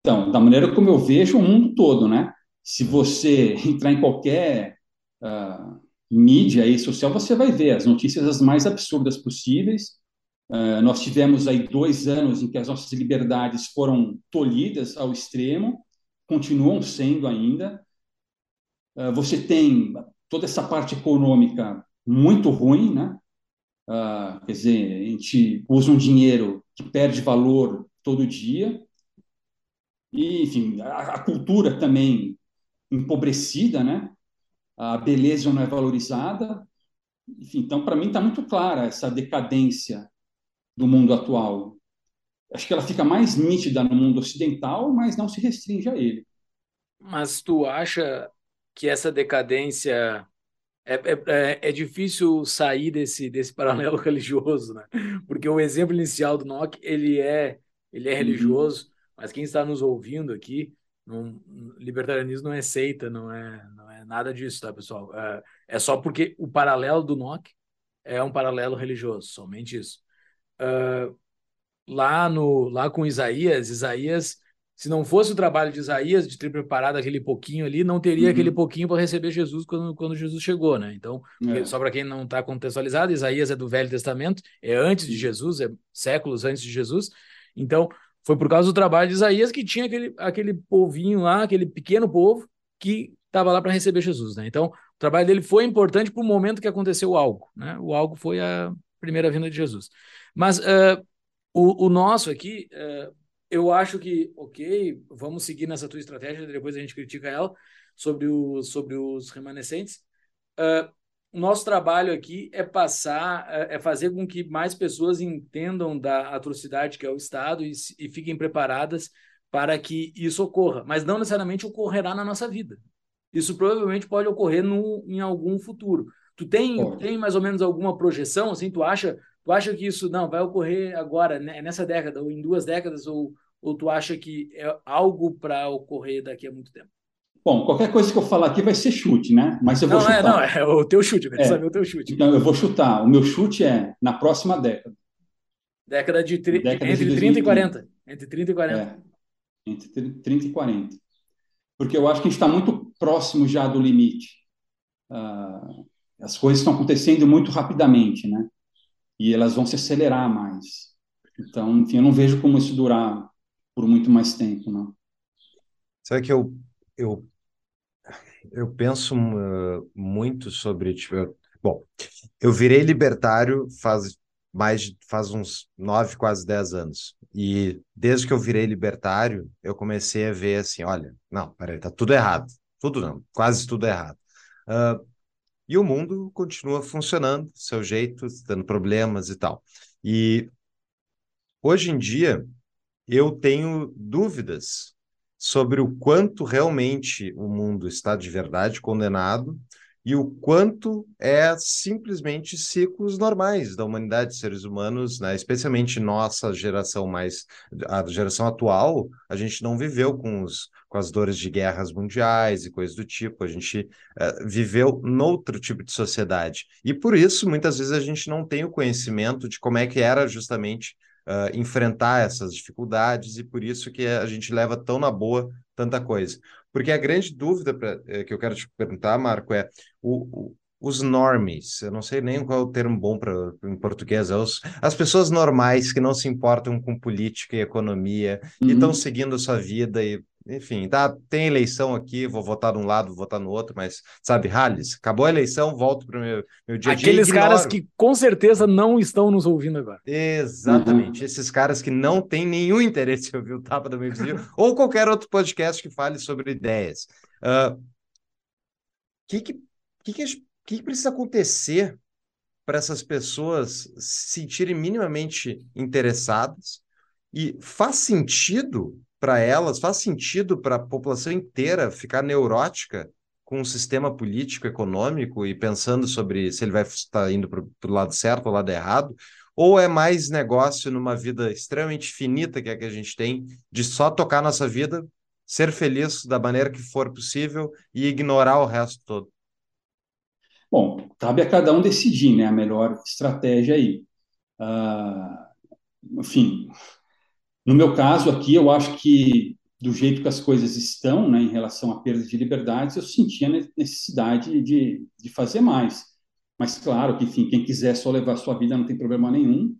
Então, da maneira como eu vejo o mundo todo, né? Se você entrar em qualquer uh, mídia aí social, você vai ver as notícias as mais absurdas possíveis. Uh, nós tivemos aí dois anos em que as nossas liberdades foram tolhidas ao extremo continuam sendo ainda. Uh, você tem toda essa parte econômica muito ruim, né? Uh, quer dizer, a gente usa um dinheiro que perde valor todo dia. E, enfim, a, a cultura também empobrecida, né? A beleza não é valorizada. Enfim, então, para mim, está muito clara essa decadência do mundo atual. Acho que ela fica mais nítida no mundo ocidental, mas não se restringe a ele. Mas tu acha que essa decadência é, é, é, é difícil sair desse, desse paralelo religioso, né? Porque o exemplo inicial do Nock, ele é, ele é uhum. religioso, mas quem está nos ouvindo aqui, não, libertarianismo não é seita, não é, não é nada disso, tá, pessoal? É, é só porque o paralelo do Nock é um paralelo religioso, somente isso. Uh, lá no lá com Isaías, Isaías, se não fosse o trabalho de Isaías de ter preparado aquele pouquinho ali, não teria uhum. aquele pouquinho para receber Jesus quando, quando Jesus chegou, né? Então, é. só para quem não está contextualizado, Isaías é do Velho Testamento, é antes de Jesus, é séculos antes de Jesus. Então, foi por causa do trabalho de Isaías que tinha aquele, aquele povinho lá, aquele pequeno povo que estava lá para receber Jesus, né? Então, o trabalho dele foi importante para o momento que aconteceu algo, né? O algo foi a primeira vinda de Jesus. Mas uh, o, o, nosso aqui, uh, eu acho que, ok, vamos seguir nessa tua estratégia, depois a gente critica ela, sobre, o, sobre os remanescentes. Uh, nosso trabalho aqui é passar, é fazer com que mais pessoas entendam da atrocidade que é o Estado e, e fiquem preparadas para que isso ocorra, mas não necessariamente ocorrerá na nossa vida. Isso provavelmente pode ocorrer no, em algum futuro. Tu tem, tem mais ou menos alguma projeção? Assim, tu acha, tu acha que isso não vai ocorrer agora, né, nessa década, ou em duas décadas, ou, ou tu acha que é algo para ocorrer daqui a muito tempo? Bom, qualquer coisa que eu falar aqui vai ser chute, né? Mas eu vou não, chutar. É, não, é o teu chute, eu quero é. saber o teu chute. Então, eu vou chutar. O meu chute é na próxima década. Década de, tri... década entre de 30 e 40. Entre 30 e 40. É. Entre 30 e 40. Porque eu acho que a gente está muito próximo já do limite. Uh, as coisas estão acontecendo muito rapidamente, né? E elas vão se acelerar mais. Então, enfim, eu não vejo como isso durar por muito mais tempo, não. Sabe que eu, eu eu penso uh, muito sobre, tipo, eu, bom, eu virei libertário faz mais faz uns nove, quase dez anos. E desde que eu virei libertário, eu comecei a ver assim, olha, não, peraí, tá tudo errado. Tudo não, quase tudo errado. Uh, e o mundo continua funcionando, seu jeito, dando problemas e tal. E hoje em dia, eu tenho dúvidas sobre o quanto realmente o mundo está de verdade condenado e o quanto é simplesmente ciclos normais da humanidade, seres humanos, né? especialmente nossa geração mais, a geração atual, a gente não viveu com, os, com as dores de guerras mundiais e coisas do tipo, a gente uh, viveu noutro tipo de sociedade. E por isso, muitas vezes, a gente não tem o conhecimento de como é que era justamente uh, enfrentar essas dificuldades e por isso que a gente leva tão na boa tanta coisa. Porque a grande dúvida pra, eh, que eu quero te perguntar, Marco, é o, o, os normes, eu não sei nem qual é o termo bom para em português, é os, as pessoas normais que não se importam com política e economia uhum. e estão seguindo a sua vida e enfim, tá, tem eleição aqui, vou votar de um lado, vou votar no outro, mas, sabe, Halles, acabou a eleição, volto para o meu, meu dia a dia. Aqueles caras que com certeza não estão nos ouvindo agora. Exatamente, uhum. esses caras que não têm nenhum interesse em ouvir o Tapa do Meio Vizinho ou qualquer outro podcast que fale sobre ideias. O uh, que, que, que, que, que precisa acontecer para essas pessoas se sentirem minimamente interessadas? E faz sentido para elas, faz sentido para a população inteira ficar neurótica com o sistema político, econômico e pensando sobre se ele vai estar indo para o lado certo ou lado errado, ou é mais negócio numa vida extremamente finita que é que a gente tem, de só tocar nossa vida, ser feliz da maneira que for possível e ignorar o resto todo? Bom, cabe a cada um decidir né, a melhor estratégia aí. Uh, enfim, no meu caso aqui, eu acho que do jeito que as coisas estão, né, em relação à perda de liberdades, eu sentia necessidade de, de fazer mais. Mas claro que, enfim, quem quiser só levar a sua vida não tem problema nenhum.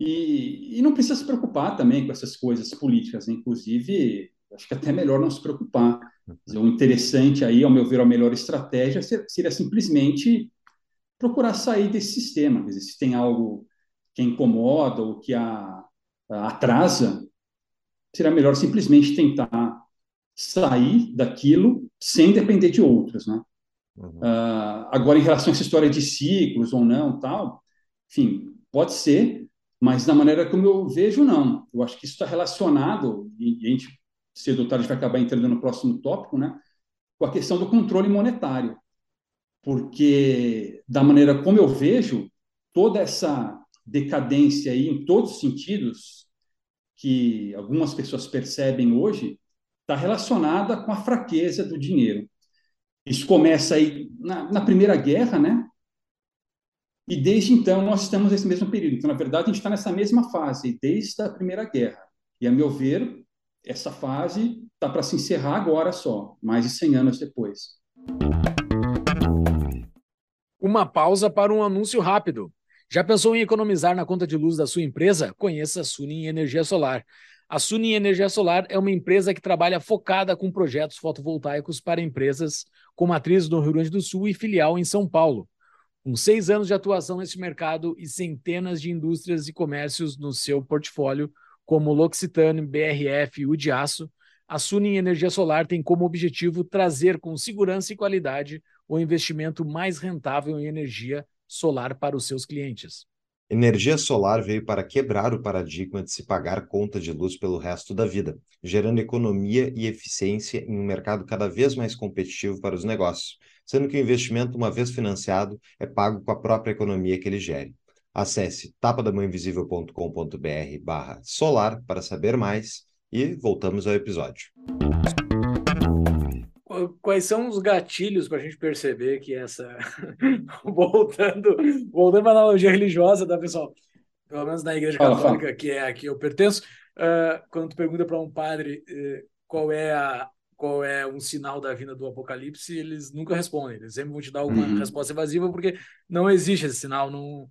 E, e não precisa se preocupar também com essas coisas políticas. Né? Inclusive, acho que até melhor não se preocupar. O interessante aí, ao meu ver, a melhor estratégia seria simplesmente procurar sair desse sistema. Dizer, se tem algo que incomoda ou que a atrasa, seria melhor simplesmente tentar sair daquilo sem depender de outros, né? Uhum. Uh, agora, em relação a essa história de ciclos ou não, tal, enfim, pode ser, mas da maneira como eu vejo, não. Eu acho que isso está relacionado, e a gente, cedo ou tarde, vai acabar entrando no próximo tópico, né? Com a questão do controle monetário. Porque, da maneira como eu vejo, toda essa decadência aí, em todos os sentidos, que algumas pessoas percebem hoje, está relacionada com a fraqueza do dinheiro. Isso começa aí na, na, Primeira Guerra, né? E desde então nós estamos nesse mesmo período. Então, na verdade, a gente está nessa mesma fase, desde a Primeira Guerra. E, a meu ver, essa fase está para se encerrar agora só, mais de 100 anos depois. Uma pausa para um anúncio rápido. Já pensou em economizar na conta de luz da sua empresa? Conheça a Sunin Energia Solar. A Sunin Energia Solar é uma empresa que trabalha focada com projetos fotovoltaicos para empresas com matriz no Rio Grande do Sul e filial em São Paulo. Com seis anos de atuação nesse mercado e centenas de indústrias e comércios no seu portfólio, como L'Occitane, BRF e Udiaço, a Sunin Energia Solar tem como objetivo trazer com segurança e qualidade o investimento mais rentável em energia solar para os seus clientes. Energia solar veio para quebrar o paradigma de se pagar conta de luz pelo resto da vida, gerando economia e eficiência em um mercado cada vez mais competitivo para os negócios, sendo que o investimento, uma vez financiado, é pago com a própria economia que ele gere. Acesse tapadamãoinvisível.com.br barra solar para saber mais e voltamos ao episódio quais são os gatilhos para a gente perceber que essa. voltando voltando para a analogia religiosa, tá, pessoal? Pelo menos na Igreja Católica, que é a que eu pertenço, uh, quando tu pergunta para um padre uh, qual é a. Qual é um sinal da vinda do Apocalipse? Eles nunca respondem. Eles sempre vão te dar alguma uhum. resposta evasiva, porque não existe esse sinal. Não,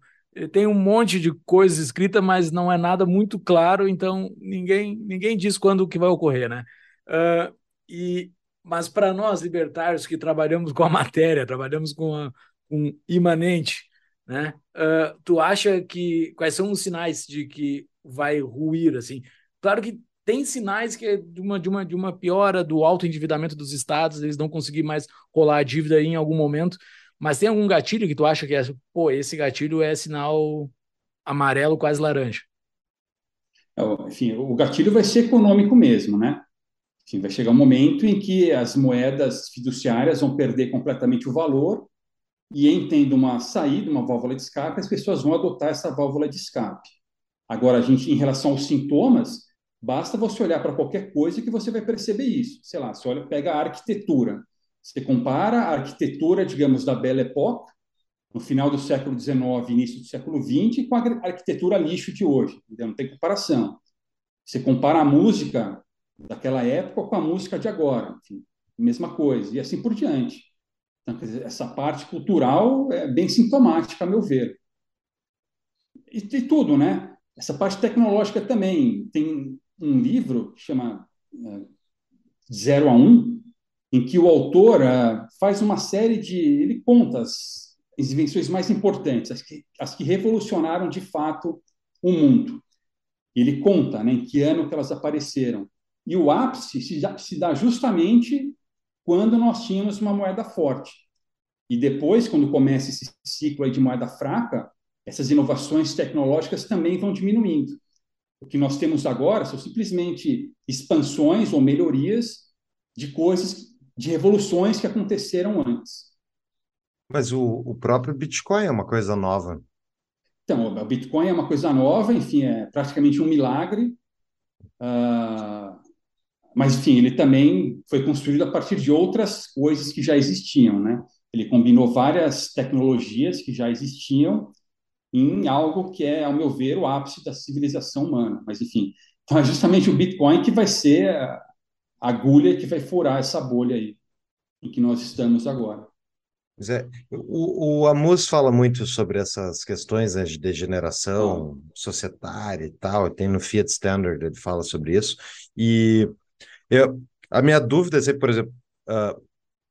tem um monte de coisas escritas, mas não é nada muito claro, então ninguém, ninguém diz quando que vai ocorrer, né? Uh, e mas para nós libertários que trabalhamos com a matéria, trabalhamos com, a, imanente, né? Uh, tu acha que quais são os sinais de que vai ruir assim? Claro que tem sinais que é de uma, de uma, de uma piora do alto endividamento dos estados, eles não conseguir mais rolar a dívida em algum momento, mas tem algum gatilho que tu acha que é, pô, esse gatilho é sinal amarelo quase laranja? Enfim, o gatilho vai ser econômico mesmo, né? Enfim, vai chegar um momento em que as moedas fiduciárias vão perder completamente o valor e, em tendo uma saída, uma válvula de escape, as pessoas vão adotar essa válvula de escape. Agora, a gente, em relação aos sintomas, basta você olhar para qualquer coisa que você vai perceber isso. Sei lá, você olha, pega a arquitetura. Você compara a arquitetura, digamos, da Belle Époque, no final do século XIX, início do século XX, com a arquitetura lixo de hoje. Entendeu? Não tem comparação. Você compara a música daquela época com a música de agora, enfim, mesma coisa, e assim por diante. Então, dizer, essa parte cultural é bem sintomática, a meu ver. E, e tudo, né? Essa parte tecnológica também. Tem um livro que chama é, Zero a Um, em que o autor uh, faz uma série de. Ele conta as, as invenções mais importantes, as que, as que revolucionaram de fato o mundo. Ele conta né, em que ano que elas apareceram. E o ápice se, dá justamente quando nós tínhamos uma moeda forte. E depois, quando começa esse ciclo de moeda fraca, essas inovações tecnológicas também vão diminuindo. O que nós temos agora são simplesmente expansões ou melhorias de coisas, de revoluções que aconteceram antes. Mas o, o próprio Bitcoin é uma coisa nova. Então, o Bitcoin é uma coisa nova, enfim, é praticamente um milagre. Uh, mas, enfim, ele também foi construído a partir de outras coisas que já existiam, né? Ele combinou várias tecnologias que já existiam em algo que é, ao meu ver, o ápice da civilização humana. Mas, enfim, então é justamente o Bitcoin que vai ser a agulha que vai furar essa bolha aí em que nós estamos agora. Zé, o, o Amus fala muito sobre essas questões né, de degeneração societária e tal, tem no Fiat Standard, ele fala sobre isso, e Eu, a minha dúvida é, por exemplo, uh,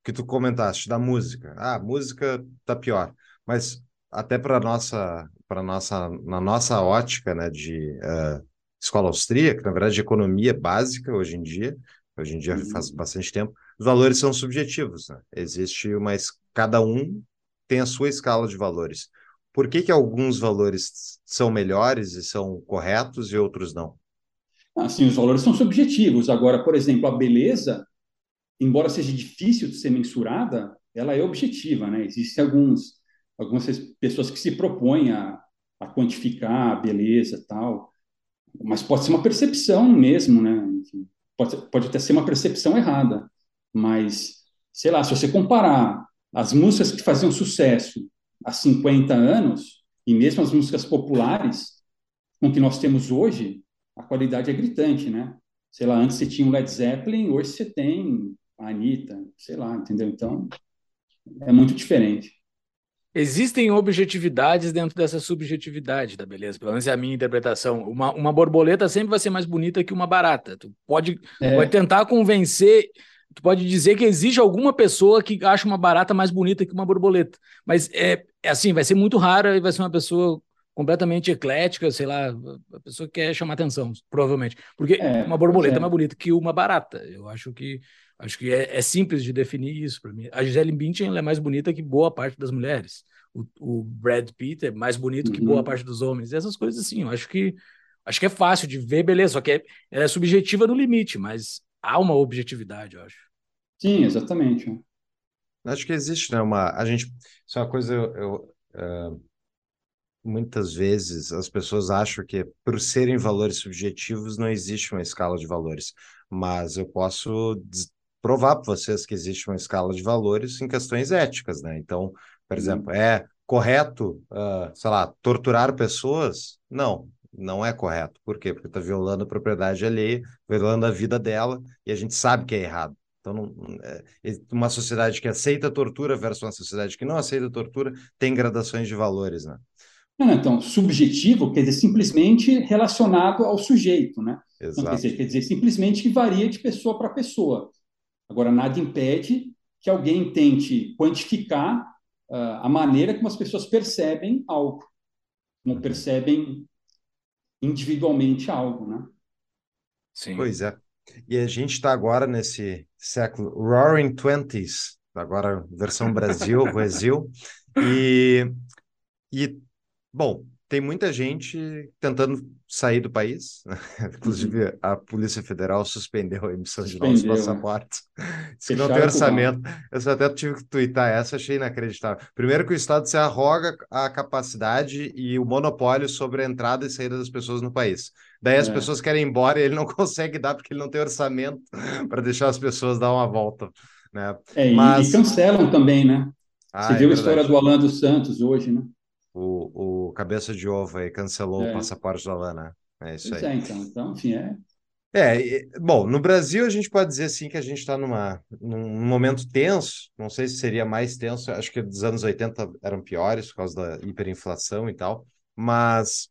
que tu comentaste da música. Ah, a música tá pior, mas até para nossa para nossa na nossa ótica, né, de uh, escola austríaca, na verdade, de economia básica hoje em dia, hoje em dia uhum. faz bastante tempo, os valores são subjetivos, né? Existe uma cada um tem a sua escala de valores. Por que que alguns valores são melhores e são corretos e outros não? Assim, os valores são subjetivos. Agora, por exemplo, a beleza embora seja difícil de ser mensurada, ela é objetiva, né? Existem alguns, algumas pessoas que se propõem a, a quantificar a beleza tal, mas pode ser uma percepção mesmo, né? Pode, pode até ser uma percepção errada, mas, sei lá, se você comparar as músicas que faziam sucesso há 50 anos, e mesmo as músicas populares com que nós temos hoje, a qualidade é gritante, né? Sei lá, antes você tinha um Led Zeppelin, hoje você tem a Anitta, sei lá, entendeu? Então, é muito diferente. Existem objetividades dentro dessa subjetividade da beleza, pelo menos é a minha interpretação. Uma, uma borboleta sempre vai ser mais bonita que uma barata. Tu pode, é. pode tentar convencer, tu pode dizer que existe alguma pessoa que acha uma barata mais bonita que uma borboleta, mas é, é assim, vai ser muito rara e vai ser uma pessoa completamente eclética, sei lá, a pessoa quer chamar atenção, provavelmente. Porque é, uma borboleta é. é mais bonita que uma barata. Eu acho que Acho que é, é simples de definir isso para mim. A Gisele Bündchen é mais bonita que boa parte das mulheres. O, o Brad Pitt é mais bonito uhum. que boa uhum. parte dos homens. E essas coisas assim, eu acho que acho que é fácil de ver, beleza, só que é, ela é subjetiva no limite, mas há uma objetividade, eu acho. Sim, exatamente. Acho que existe, né? Uma, a gente, isso é uma coisa eu, eu uh, muitas vezes as pessoas acham que por serem valores subjetivos não existe uma escala de valores, mas eu posso provar para vocês que existe uma escala de valores em questões éticas, né? Então, por uhum. exemplo, é correto, uh, sei lá, torturar pessoas? Não, não é correto. Por quê? Porque está violando a propriedade alheia, violando a vida dela, e a gente sabe que é errado. Então, não, é, uma sociedade que aceita a tortura versus uma sociedade que não aceita a tortura tem gradações de valores, né? Então, subjetivo quer dizer simplesmente relacionado ao sujeito, né? Exato. Então, quer, dizer, quer dizer simplesmente que varia de pessoa para pessoa. Agora, nada impede que alguém tente quantificar uh, a maneira como as pessoas percebem algo, como percebem individualmente algo, né? Sim. Pois é. E a gente está agora nesse século Roaring Twenties, agora versão Brasil, Brasil, e, e bom, tem muita gente tentando sair do país. Inclusive, uhum. a Polícia Federal suspendeu a emissão suspendeu, de novos passaportes. Se não tem orçamento. Eu até tive que twittar essa, achei inacreditável. Primeiro que o Estado se arroga a capacidade e o monopólio sobre a entrada e saída das pessoas no país. Daí as é. pessoas querem ir embora e ele não consegue dar porque ele não tem orçamento para deixar as pessoas dar uma volta. Né? É, Mas... e, cancelam também, né? Ah, Você é viu verdade. a história do Alan dos Santos hoje, né? O, o Cabeça de Ovo aí cancelou é. o passaporte da Lana. É isso pois aí. É, então, então, enfim, é. É, bom, no Brasil a gente pode dizer sim que a gente está num momento tenso, não sei se seria mais tenso, acho que dos anos 80 eram piores por causa da hiperinflação e tal, mas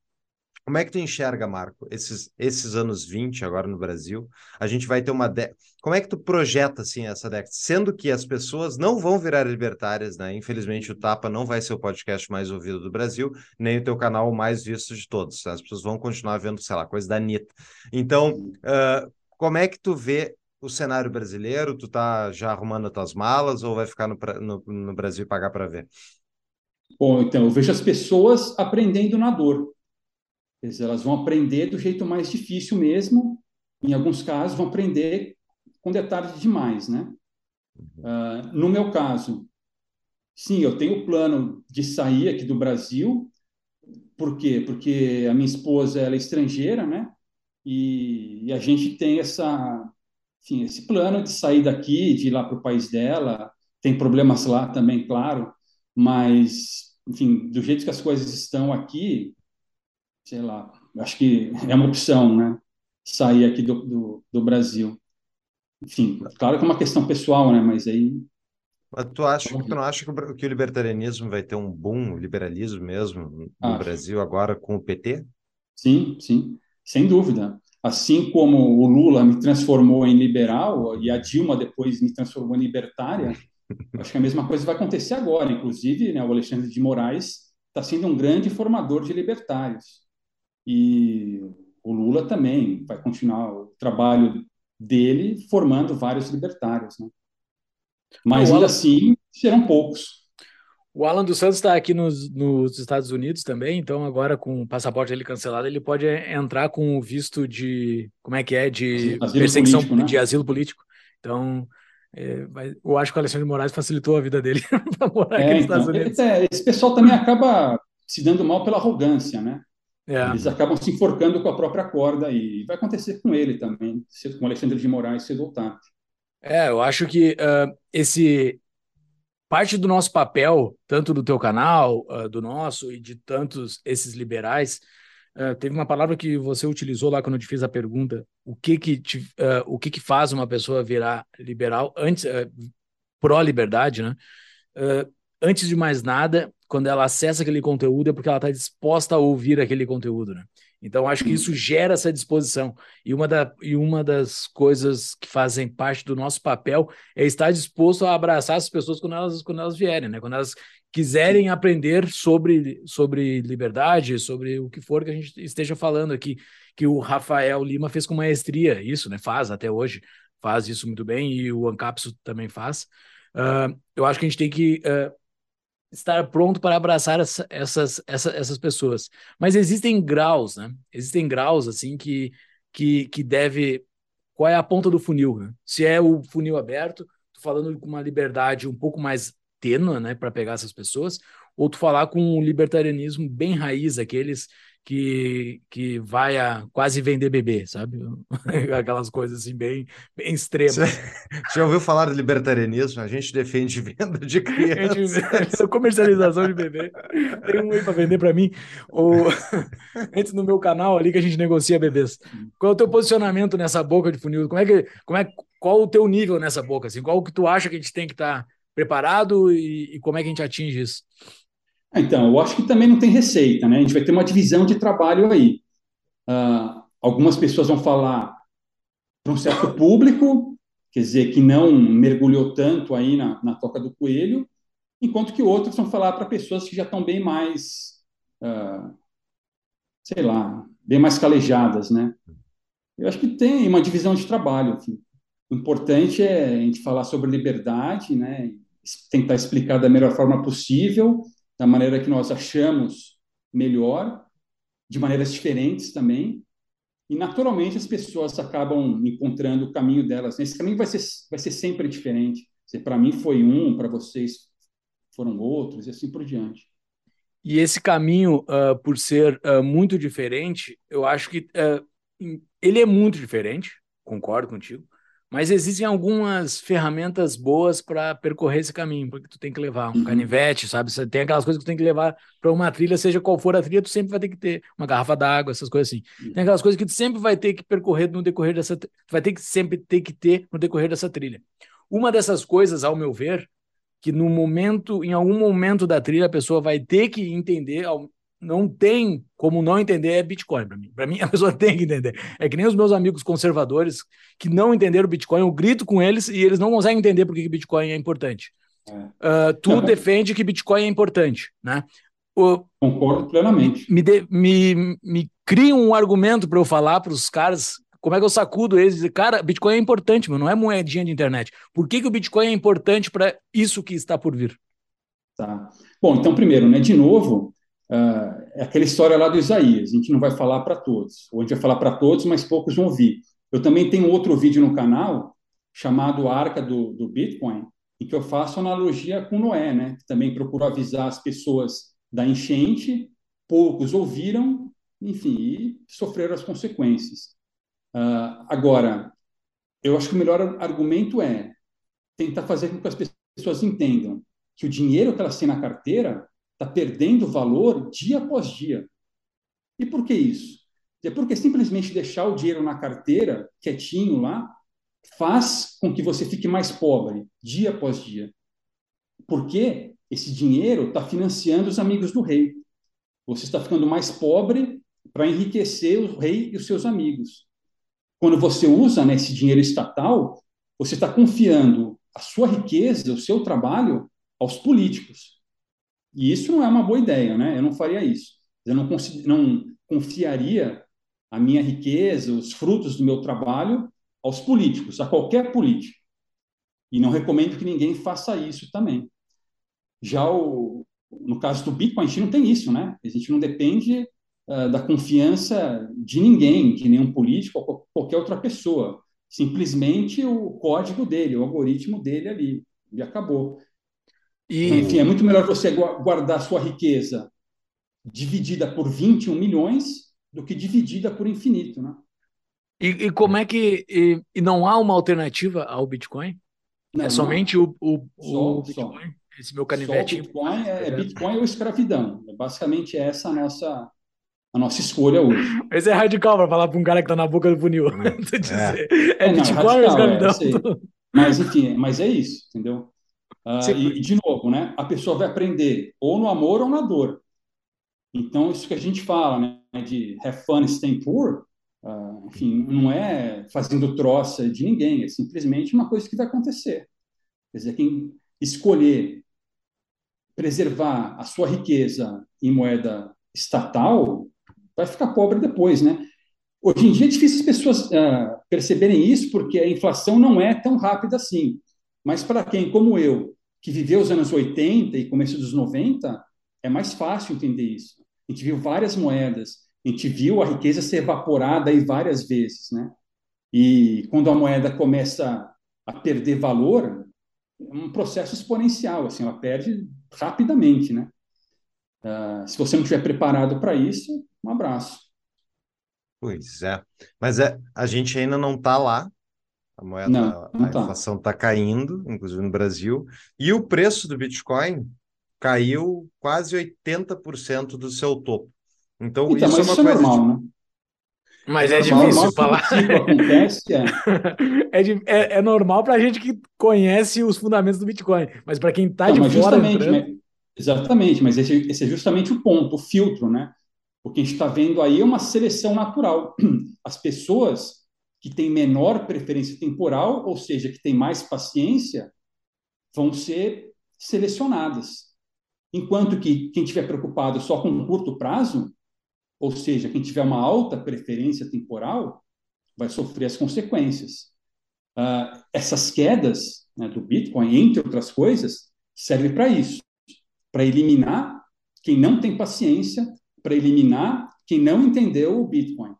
como é que tu enxerga, Marco, esses, esses anos 20 agora no Brasil? A gente vai ter uma década. Como é que tu projeta assim essa década? Sendo que as pessoas não vão virar libertárias, né? Infelizmente, o Tapa não vai ser o podcast mais ouvido do Brasil, nem o teu canal mais visto de todos. As pessoas vão continuar vendo, sei lá, coisa da Anitta. Então, uh, como é que tu vê o cenário brasileiro? Tu tá já arrumando as tuas malas ou vai ficar no, no, no Brasil e pagar para ver? Bom, então, eu vejo as pessoas aprendendo na dor dizer, elas vão aprender do jeito mais difícil mesmo, em alguns casos vão aprender com detalhes demais, né? Uh, no meu caso, sim, eu tenho o plano de sair aqui do Brasil, por quê? Porque a minha esposa ela é estrangeira, né? E, e a gente tem essa, enfim, esse plano de sair daqui, de ir lá para o país dela. Tem problemas lá também, claro, mas, enfim, do jeito que as coisas estão aqui, sei lá, acho que é uma opção, né? Sair aqui do, do, do Brasil. Enfim, claro que é uma questão pessoal, né? Mas aí. Mas tu, acha, tu não acha que o, que o libertarianismo vai ter um boom, o liberalismo mesmo, no acho. Brasil agora com o PT? Sim, sim, sem dúvida. Assim como o Lula me transformou em liberal e a Dilma depois me transformou em libertária, acho que a mesma coisa vai acontecer agora. Inclusive, né, o Alexandre de Moraes está sendo um grande formador de libertários. E o Lula também vai continuar o trabalho dele formando vários libertários. Né? Mas ainda assim serão poucos. O Alan dos Santos está aqui nos, nos, Estados Unidos também, então agora com o passaporte dele cancelado, ele pode entrar com o visto de. Como é que é? De asilo perseguição político, né? de asilo político. Então, é, eu acho que o Alexandre de Moraes facilitou a vida dele para morar é, aqui nos Estados então, Unidos. É, esse pessoal também acaba se dando mal pela arrogância, né? É. Eles acabam se enforcando com a própria corda e vai acontecer com ele também, com Alexandre de Moraes cedo ou tarde. É, eu acho que uh, esse parte do nosso papel, tanto do teu canal, uh, do nosso e de tantos esses liberais, uh, teve uma palavra que você utilizou lá quando eu te fiz a pergunta, o que que, te, o que, que faz uma pessoa virar liberal, antes, pró-liberdade, né? antes de mais nada, quando ela acessa aquele conteúdo é porque ela está disposta a ouvir aquele conteúdo, né? Então, acho que isso gera essa disposição. E uma, da, e uma das coisas que fazem parte do nosso papel é estar disposto a abraçar as pessoas quando elas, quando elas vierem, né? Quando elas quiserem aprender sobre, sobre liberdade, sobre o que for que a gente esteja falando aqui, que o Rafael Lima fez com maestria, isso, né? Faz até hoje, faz isso muito bem, e o Ancapso também faz. Uh, eu acho que a gente tem que uh, estar pronto para abraçar essa, essas, essa, essas pessoas. Mas existem graus, né? Existem graus, assim, que, que, que deve... Qual é a ponta do funil, né? Se é o funil aberto, tô falando com uma liberdade um pouco mais tênua, né, para pegar essas pessoas, ou tu falar com um libertarianismo bem raiz, aqueles que, que vai a quase vender bebê, sabe? Aquelas coisas assim bem, bem extremas. Você já ouviu falar de libertarianismo? A gente defende venda de crianças. comercialização de bebê. Tem um aí para vender para mim. Ou antes no meu canal ali que a gente negocia bebês. Qual é o teu posicionamento nessa boca de funil? Como é que, como é, qual o teu nível nessa boca? Assim? Qual que tu acha que a gente tem que estar tá preparado e, e como é que a gente atinge isso? Então, eu acho que também não tem receita, né? A gente vai ter uma divisão de trabalho aí. Uh, algumas pessoas vão falar para um certo público, quer dizer, que não mergulhou tanto aí na, na toca do coelho, enquanto que outros vão falar para pessoas que já estão bem mais, uh, sei lá, bem mais calejadas, né? Eu acho que tem uma divisão de trabalho. Aqui. O importante é a gente falar sobre liberdade, né? Tentar explicar da melhor forma possível da maneira que nós achamos melhor, de maneiras diferentes também. E, naturalmente, as pessoas acabam encontrando o caminho delas. Esse caminho vai ser, vai ser sempre diferente. Para mim foi um, para vocês foram outros, e assim por diante. E esse caminho, uh, por ser uh, muito diferente, eu acho que uh, ele é muito diferente, concordo contigo, mas existem algumas ferramentas boas para percorrer esse caminho, porque tu tem que levar um uhum. canivete, sabe? Você tem aquelas coisas que tu tem que levar para uma trilha, seja qual for a trilha, tu sempre vai ter que ter uma garrafa d'água, essas coisas assim. Uhum. Tem aquelas coisas que tu sempre vai ter que percorrer no decorrer dessa, tu vai ter que sempre ter que ter no decorrer dessa trilha. Uma dessas coisas, ao meu ver, que no momento, em algum momento da trilha, a pessoa vai ter que entender, não tem como não entender é Bitcoin para mim. Para mim, a pessoa tem que entender. É que nem os meus amigos conservadores que não entenderam Bitcoin, eu grito com eles e eles não conseguem entender por que Bitcoin é importante. É. Uh, tu não, defende que Bitcoin é importante, né? O, Concordo plenamente. Me, de, me, me cria um argumento para eu falar para os caras como é que eu sacudo eles e dizer, cara, Bitcoin é importante, mas não é moedinha de internet. Por que, que o Bitcoin é importante para isso que está por vir? Tá. Bom, então, primeiro, né, de novo, é aquela história lá do Isaías, a gente não vai falar para todos, ou a gente vai falar para todos, mas poucos vão ouvir. Eu também tenho outro vídeo no canal chamado Arca do, do Bitcoin, em que eu faço analogia com Noé, né? Também procuro avisar as pessoas da enchente, poucos ouviram, enfim, e sofreram as consequências. Uh, agora, eu acho que o melhor argumento é tentar fazer com que as pessoas entendam que o dinheiro que elas têm na carteira está perdendo valor dia após dia. E por que isso? É porque simplesmente deixar o dinheiro na carteira, quietinho lá, faz com que você fique mais pobre dia após dia. Porque esse dinheiro está financiando os amigos do rei. Você está ficando mais pobre para enriquecer o rei e os seus amigos. quando você usa né, esse dinheiro estatal, você está confiando a sua riqueza, o seu trabalho aos políticos. E isso não é uma boa ideia, né? Eu não faria isso. Eu não, não confiaria a minha riqueza, os frutos do meu trabalho aos políticos, a qualquer político. E não recomendo que ninguém faça isso também. Já o, no caso do Bitcoin, a gente não tem isso, né? A gente não depende uh, da confiança de ninguém, de nenhum político ou qualquer outra pessoa. Simplesmente o código dele, o algoritmo dele ali. E acabou. E... Enfim, é muito melhor você guardar sua riqueza dividida por 21 milhões do que dividida por infinito, né? E, e como é que. E, e, não há uma alternativa ao Bitcoin? Não, é somente não. o, o, só, o Bitcoin? Só. Esse meu canivete? Bitcoin é, é Bitcoin ou escravidão. É basicamente essa a nossa, a nossa escolha hoje. Esse é radical para falar para um cara que está na boca do funil. é, é, é Bitcoin ou escravidão? mas, enfim, mas é isso, entendeu? Uh, e, de novo, né, a pessoa vai aprender ou no amor ou na dor. Então, isso que a gente fala né, de have fun, stay poor, uh, enfim, não é fazendo troça de ninguém, é simplesmente uma coisa que vai acontecer. Quer dizer, quem escolher preservar a sua riqueza em moeda estatal vai ficar pobre depois, né? Hoje em dia é difícil as pessoas uh, perceberem isso porque a inflação não é tão rápida assim. Mas para quem, como eu, que viveu os anos 80 e começo dos 90, é mais fácil entender isso. A gente viu várias moedas, a gente viu a riqueza ser evaporada aí várias vezes, né? E quando a moeda começa a perder valor, é um processo exponencial, assim, ela perde rapidamente, né? Uh, se você não estiver preparado para isso, um abraço. Pois é, mas é, a gente ainda não está lá, a moeda, não, não a tá. inflação está caindo, inclusive no Brasil, e o preço do Bitcoin caiu quase 80% do seu topo. Então, então isso é uma isso coisa. É normal, de... né? Mas é, é difícil falar. Acontece, é. É, é, é, normal para a gente que conhece os fundamentos do Bitcoin, mas para quem está de fora. Justamente, entrando... Exatamente, mas esse, esse, é justamente o ponto, o filtro, né? O que a gente está vendo aí é uma seleção natural. As pessoas que tem menor preferência temporal, ou seja, que tem mais paciência, vão ser selecionadas. Enquanto que quem estiver preocupado só com curto prazo, ou seja, quem tiver uma alta preferência temporal, vai sofrer as consequências. Uh, essas quedas né, do Bitcoin, entre outras coisas, servem para isso, para eliminar quem não tem paciência, para eliminar quem não entendeu o Bitcoin.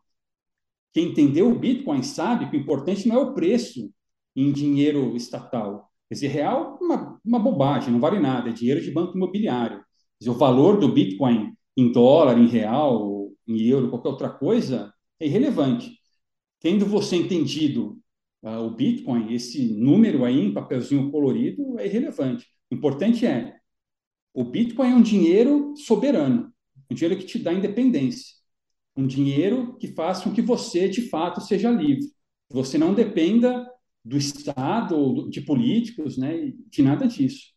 Quem entendeu o Bitcoin sabe que o importante não é o preço em dinheiro estatal. Dizer, real, uma, uma bobagem, não vale nada, é dinheiro de banco imobiliário. O valor do Bitcoin em dólar, em real, em euro, qualquer outra coisa, é irrelevante. Tendo você entendido uh, o Bitcoin, esse número aí em papelzinho colorido é irrelevante. O importante é, o Bitcoin é um dinheiro soberano, um dinheiro que te dá independência um dinheiro que faça com que você, de fato, seja livre. Que você não dependa do Estado, de políticos, né, de nada disso.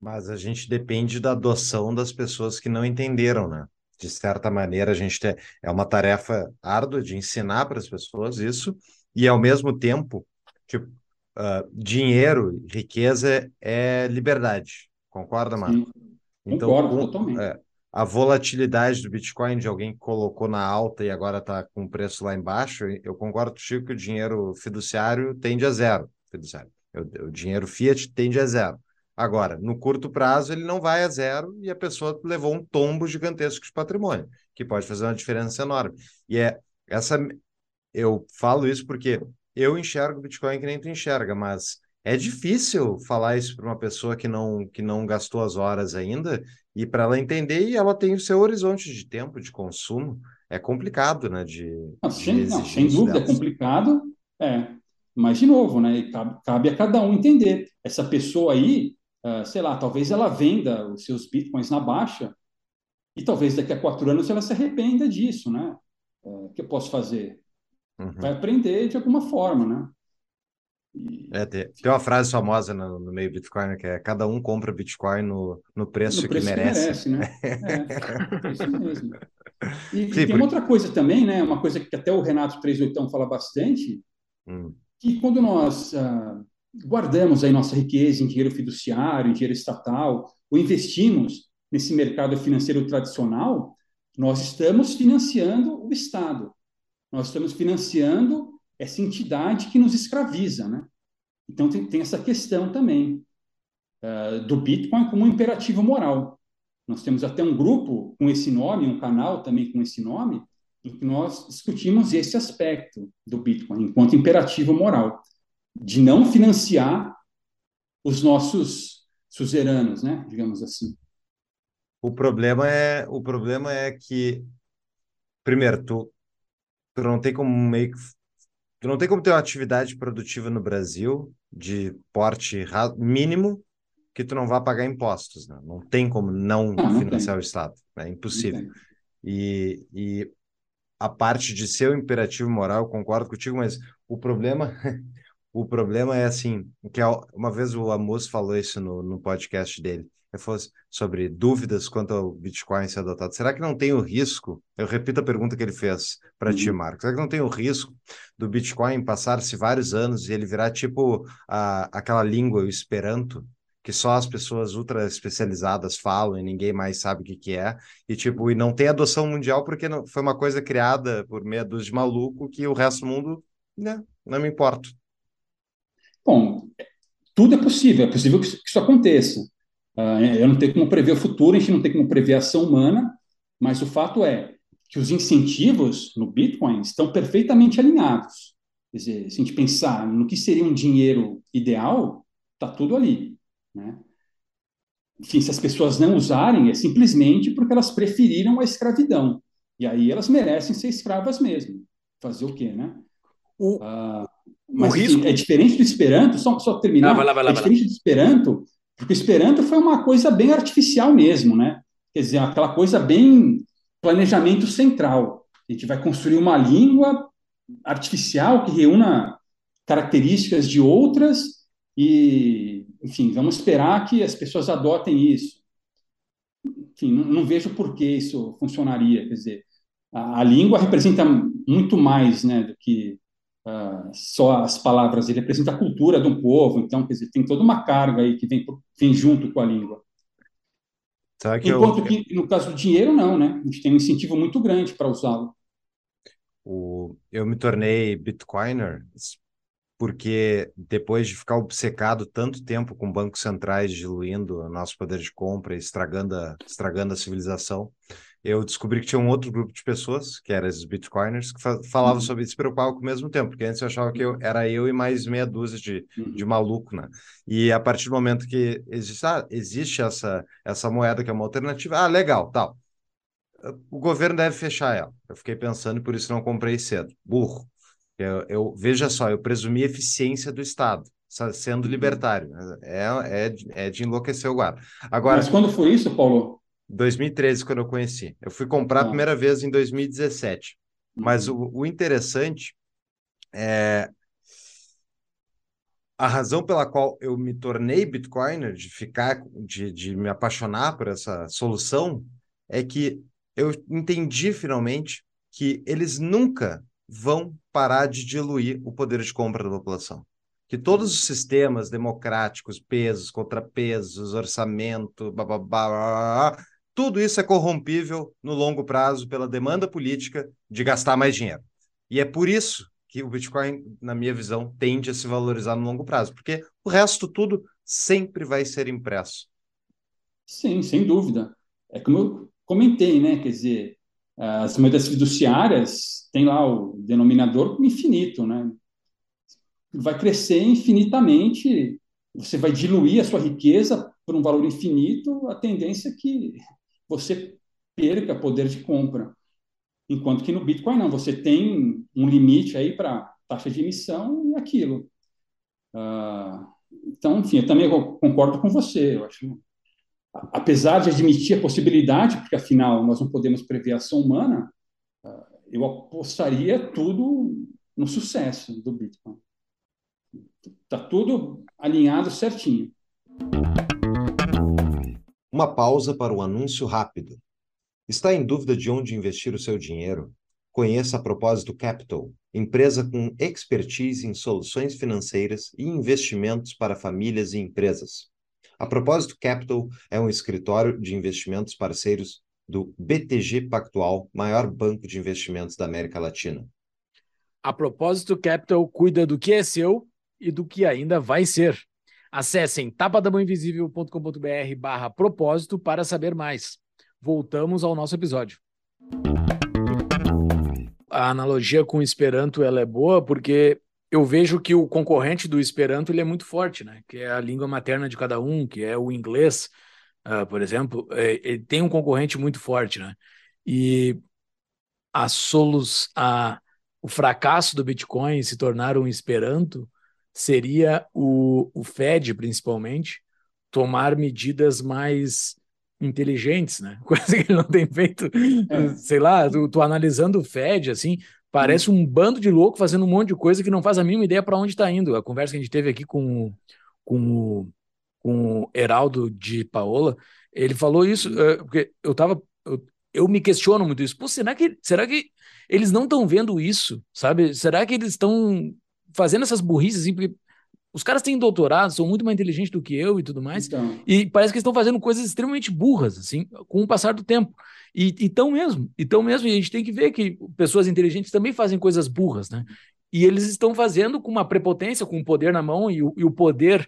Mas a gente depende da adoção das pessoas que não entenderam, né? De certa maneira, a gente tem, é uma tarefa árdua de ensinar para as pessoas isso, e ao mesmo tempo, tipo, uh, dinheiro, riqueza é liberdade. Concorda, Marco? Então, Concordo, totalmente. É, a volatilidade do Bitcoin de alguém que colocou na alta e agora está com o preço lá embaixo, eu concordo Chico, que o dinheiro fiduciário tende a zero. Fiduciário. O dinheiro fiat tende a zero. Agora, no curto prazo, ele não vai a zero e a pessoa levou um tombo gigantesco de patrimônio, que pode fazer uma diferença enorme. E é essa. Eu falo isso porque eu enxergo o Bitcoin que nem tu enxerga, mas é difícil falar isso para uma pessoa que não, que não gastou as horas ainda e para ela entender e ela tem o seu horizonte de tempo de consumo. É complicado, né? De, não, sem, não, sem dúvida é complicado, é. Mas, de novo, né? Cabe, cabe a cada um entender. Essa pessoa aí, uh, sei lá, talvez ela venda os seus bitcoins na baixa e talvez daqui a quatro anos ela se arrependa disso, né? Uh, o que eu posso fazer? Uhum. Vai aprender de alguma forma, né? É, tem, tem, uma frase famosa no, no, meio Bitcoin que é cada um compra Bitcoin no, no preço, no preço que, merece. que merece. né? É, é isso mesmo. E, Sim, tem porque... outra coisa também, né? Uma coisa que até o Renato 38 fala bastante, hum. que quando nós uh, guardamos aí nossa riqueza em dinheiro fiduciário, em dinheiro estatal, ou investimos nesse mercado financeiro tradicional, nós estamos financiando o Estado. Nós estamos financiando essa entidade que nos escraviza, né? Então tem, tem essa questão também uh, do Bitcoin como um imperativo moral. Nós temos até um grupo com esse nome, um canal também com esse nome, em que nós discutimos esse aspecto do Bitcoin enquanto imperativo moral, de não financiar os nossos suzeranos, né? Digamos assim. O problema é o problema é que primeiro tu, tu não tem como meio que Tu não tem como ter uma atividade produtiva no Brasil de porte mínimo que tu não vá pagar impostos, né? Não tem como não, não financiar o Estado, é impossível. E, e a parte de ser o imperativo moral, eu concordo contigo, mas o problema o problema é assim, que uma vez o Amos falou isso no, no podcast dele fosse sobre dúvidas quanto ao Bitcoin ser adotado. Será que não tem o risco? Eu repito a pergunta que ele fez para uhum. ti, Marco. Será que não tem o risco do Bitcoin passar-se vários anos e ele virar tipo a, aquela língua, o Esperanto, que só as pessoas ultra especializadas falam e ninguém mais sabe o que, que é, e tipo, e não tem adoção mundial porque não, foi uma coisa criada por meia dúzia de maluco que o resto do mundo, né, não me importa. Bom, tudo é possível, é possível que isso aconteça. Uh, eu não tenho como prever o futuro, a gente não tem como prever a ação humana, mas o fato é que os incentivos no Bitcoin estão perfeitamente alinhados. Quer dizer, se a gente pensar no que seria um dinheiro ideal, está tudo ali. Né? Enfim, se as pessoas não usarem, é simplesmente porque elas preferiram a escravidão. E aí elas merecem ser escravas mesmo. Fazer o quê, né? O, uh, mas o risco... é diferente do Esperanto, só, só terminar, ah, vai lá, vai lá, é diferente do Esperanto, porque o Esperanto foi uma coisa bem artificial mesmo, né? Quer dizer, aquela coisa bem planejamento central. A gente vai construir uma língua artificial que reúna características de outras e, enfim, vamos esperar que as pessoas adotem isso. Enfim, não, não vejo por que isso funcionaria. Quer dizer, a, a língua representa muito mais, né, do que só as palavras, ele representa a cultura de um povo, então, quer dizer, tem toda uma carga aí que vem, vem junto com a língua. Que Enquanto eu... que, no caso do dinheiro, não, né? A gente tem um incentivo muito grande para usá-lo. O... Eu me tornei Bitcoiner porque depois de ficar obcecado tanto tempo com bancos centrais diluindo o nosso poder de compra, estragando a, estragando a civilização, eu descobri que tinha um outro grupo de pessoas, que eram os bitcoiners, que falavam uhum. sobre isso, se preocupavam com o mesmo tempo, porque antes eu achava que eu, era eu e mais meia dúzia de, uhum. de maluco, né? E a partir do momento que existe, ah, existe essa, essa moeda que é uma alternativa, ah, legal, tal. O governo deve fechar ela. Eu fiquei pensando e por isso não comprei cedo. Burro. Eu, eu veja só, eu presumi eficiência do Estado sendo uhum. libertário. É, é, é de enlouquecer o guarda. Agora, Mas quando foi isso, Paulo? 2013, quando eu conheci. Eu fui comprar a ah. primeira vez em 2017. Mas uhum. o, o interessante é a razão pela qual eu me tornei Bitcoiner, de ficar, de, de me apaixonar por essa solução, é que eu entendi finalmente que eles nunca vão parar de diluir o poder de compra da população. Que todos os sistemas democráticos, pesos, contrapesos, orçamento, blá, blá, blá, blá tudo isso é corrompível no longo prazo pela demanda política de gastar mais dinheiro. E é por isso que o Bitcoin, na minha visão, tende a se valorizar no longo prazo, porque o resto tudo sempre vai ser impresso. Sim, sem dúvida. É como eu comentei, né? Quer dizer, as moedas fiduciárias têm lá o denominador infinito, né? Vai crescer infinitamente, você vai diluir a sua riqueza por um valor infinito, a tendência é que você perca poder de compra. Enquanto que no Bitcoin não, você tem um limite aí para taxa de emissão e aquilo. Uh, então, enfim, eu também concordo com você. Eu acho, apesar de admitir a possibilidade, porque afinal nós não podemos prever a ação humana, uh, eu apostaria tudo no sucesso do Bitcoin. Está tudo alinhado certinho. Uma pausa para o anúncio rápido. Está em dúvida de onde investir o seu dinheiro? Conheça a Propósito Capital, empresa com expertise em soluções financeiras e investimentos para famílias e empresas. A Propósito Capital é um escritório de investimentos parceiros do BTG Pactual, maior banco de investimentos da América Latina. A Propósito Capital cuida do que é seu e do que ainda vai ser. Acessem tapadamãoinvisível.com.br barra propósito para saber mais. Voltamos ao nosso episódio. A analogia com o Esperanto ela é boa porque eu vejo que o concorrente do Esperanto ele é muito forte, né? Que é a língua materna de cada um, que é o inglês, uh, por exemplo. É, ele tem um concorrente muito forte, né? E a solos, a, o fracasso do Bitcoin se tornar um Esperanto seria o, o Fed, principalmente, tomar medidas mais inteligentes, né? Coisa que ele não tem feito, é. sei lá, tu, tu, analisando o Fed, assim, parece um bando de louco fazendo um monte de coisa que não faz a mínima ideia para onde está indo. A conversa que a gente teve aqui com, com, o, com o Heraldo de Paola, ele falou isso, uh, porque eu tava. Eu, eu me questiono muito isso. Pô, será que, será que eles não estão vendo isso, sabe? Será que eles estão fazendo essas burrices assim, porque os caras têm doutorado, são muito mais inteligentes do que eu e tudo mais, então. e parece que estão fazendo coisas extremamente burras, assim, com o passar do tempo. E estão mesmo, então mesmo, e a gente tem que ver que pessoas inteligentes também fazem coisas burras, né? E eles estão fazendo com uma prepotência, com o poder na mão, e o, e o poder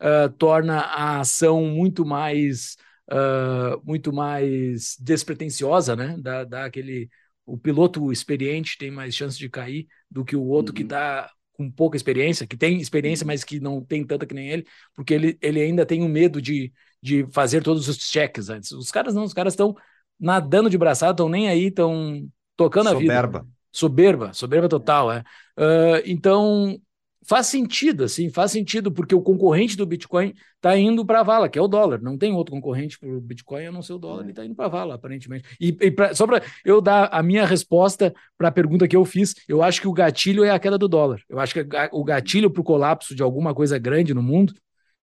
uh, torna a ação muito mais uh, muito mais despretensiosa, né? Dá, dá aquele o piloto experiente tem mais chance de cair do que o outro uhum. que está com pouca experiência, que tem experiência, mas que não tem tanta que nem ele, porque ele, ele ainda tem o medo de, de fazer todos os cheques antes. Os caras não, os caras estão nadando de braçada, estão nem aí, estão tocando Soberba. a vida. Soberba. Soberba total, é. Uh, então, faz sentido, assim, faz sentido, porque o concorrente do Bitcoin está indo para a vala, que é o dólar. Não tem outro concorrente para o Bitcoin a não ser o dólar, ele está indo para a vala, aparentemente. E, e pra, só para eu dar a minha resposta para a pergunta que eu fiz, eu acho que o gatilho é a queda do dólar. Eu acho que o gatilho para o colapso de alguma coisa grande no mundo,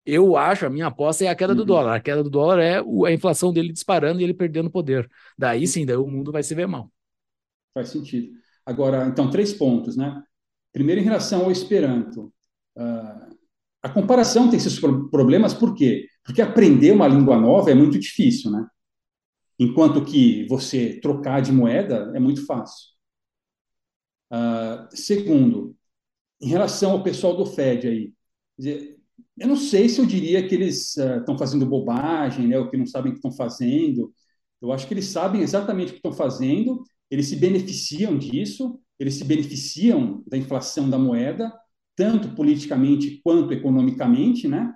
eu acho, a minha aposta é a queda uhum. do dólar. A queda do dólar é a inflação dele disparando e ele perdendo poder. Daí sim, daí o mundo vai se ver mal. Faz sentido. Agora, então, três pontos, né? Primeiro, em relação ao Esperanto. Uh, a comparação tem seus problemas, por quê? Porque aprender uma língua nova é muito difícil, né? Enquanto que você trocar de moeda é muito fácil. Uh, segundo, em relação ao pessoal do Fed aí, eu não sei se eu diria que eles estão uh, fazendo bobagem, né, ou que não sabem o que estão fazendo. Eu acho que eles sabem exatamente o que estão fazendo, eles se beneficiam disso, eles se beneficiam da inflação da moeda, tanto politicamente quanto economicamente, né?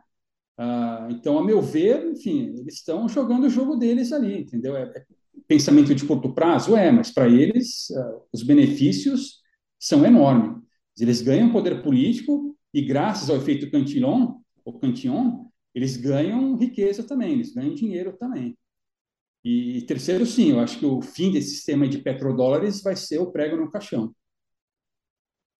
Ah, então, a meu ver, enfim, eles estão jogando o jogo deles ali, entendeu? É, é pensamento de curto prazo, é, mas para eles ah, os benefícios são enormes. Eles ganham poder político e, graças ao efeito Cantillon, ou Cantillon, eles ganham riqueza também, eles ganham dinheiro também. E terceiro, sim, eu acho que o fim desse sistema de petrodólares vai ser o prego no caixão.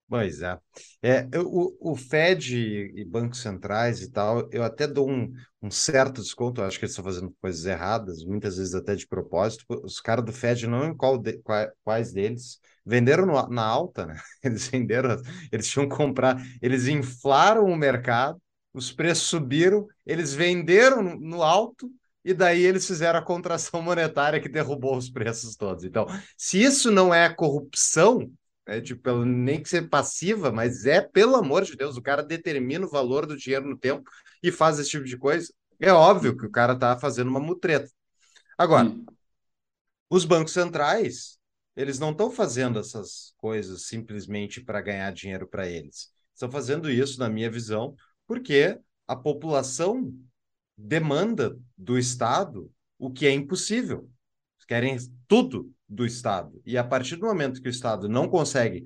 Pois é. é o, o Fed e bancos centrais e tal, eu até dou um, um certo desconto, acho que eles estão fazendo coisas erradas, muitas vezes até de propósito. Os caras do Fed, não em qual de, quais deles, venderam no, na alta, né? Eles venderam, eles tinham que comprar, eles inflaram o mercado, os preços subiram, eles venderam no, no alto e daí eles fizeram a contração monetária que derrubou os preços todos. Então, se isso não é corrupção, é tipo, nem que ser passiva, mas é, pelo amor de Deus, o cara determina o valor do dinheiro no tempo e faz esse tipo de coisa. É óbvio que o cara está fazendo uma mutreta. Agora, hum. os bancos centrais, eles não estão fazendo essas coisas simplesmente para ganhar dinheiro para eles. Estão fazendo isso, na minha visão, porque a população demanda do Estado o que é impossível. Querem tudo do Estado. E a partir do momento que o Estado não consegue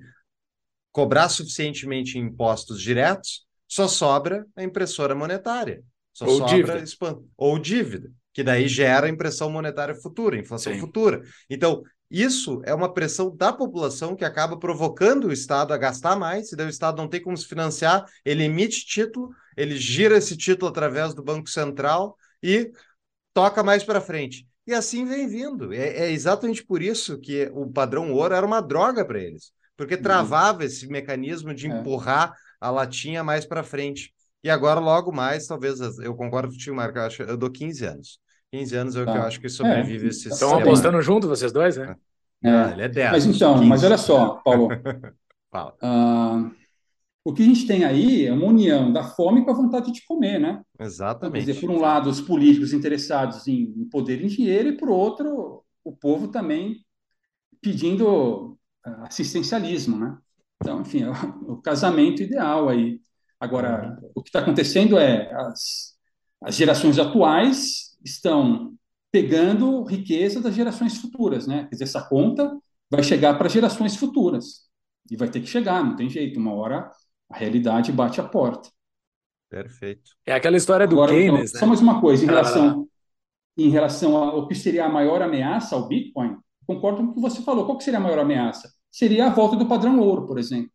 cobrar suficientemente impostos diretos, só sobra a impressora monetária. Só ou sobra dívida. ou dívida, que daí gera impressão monetária futura, inflação Sim. futura. Então, isso é uma pressão da população que acaba provocando o Estado a gastar mais, e daí o Estado não tem como se financiar, ele emite título, ele gira esse título através do Banco Central e toca mais para frente. E assim vem vindo. É, é exatamente por isso que o padrão ouro era uma droga para eles, porque uhum. travava esse mecanismo de é. empurrar a latinha mais para frente. E agora, logo mais, talvez, eu concordo contigo, Marco, eu, acho, eu dou 15 anos. 15 anos é o tá. que eu acho que sobrevive é. esse Estão sistema. apostando junto vocês dois, né? É. Ah, ele é 10. Mas então, 15. mas olha só, Paulo. Fala. Uh, o que a gente tem aí é uma união da fome com a vontade de comer, né? Exatamente. Quer dizer, por um lado, os políticos interessados em poder em dinheiro, e por outro, o povo também pedindo ah, assistencialismo, né? Então, enfim, é o casamento ideal aí. Agora, uhum. o que está acontecendo é as, as gerações atuais estão pegando riqueza das gerações futuras, né? Quer dizer, essa conta vai chegar para gerações futuras e vai ter que chegar, não tem jeito. Uma hora a realidade bate a porta. Perfeito. É aquela história do Agora, Keynes. Então, né? Só mais uma coisa, em relação, em relação ao que seria a maior ameaça ao Bitcoin, concordo com o que você falou. Qual que seria a maior ameaça? Seria a volta do padrão ouro, por exemplo.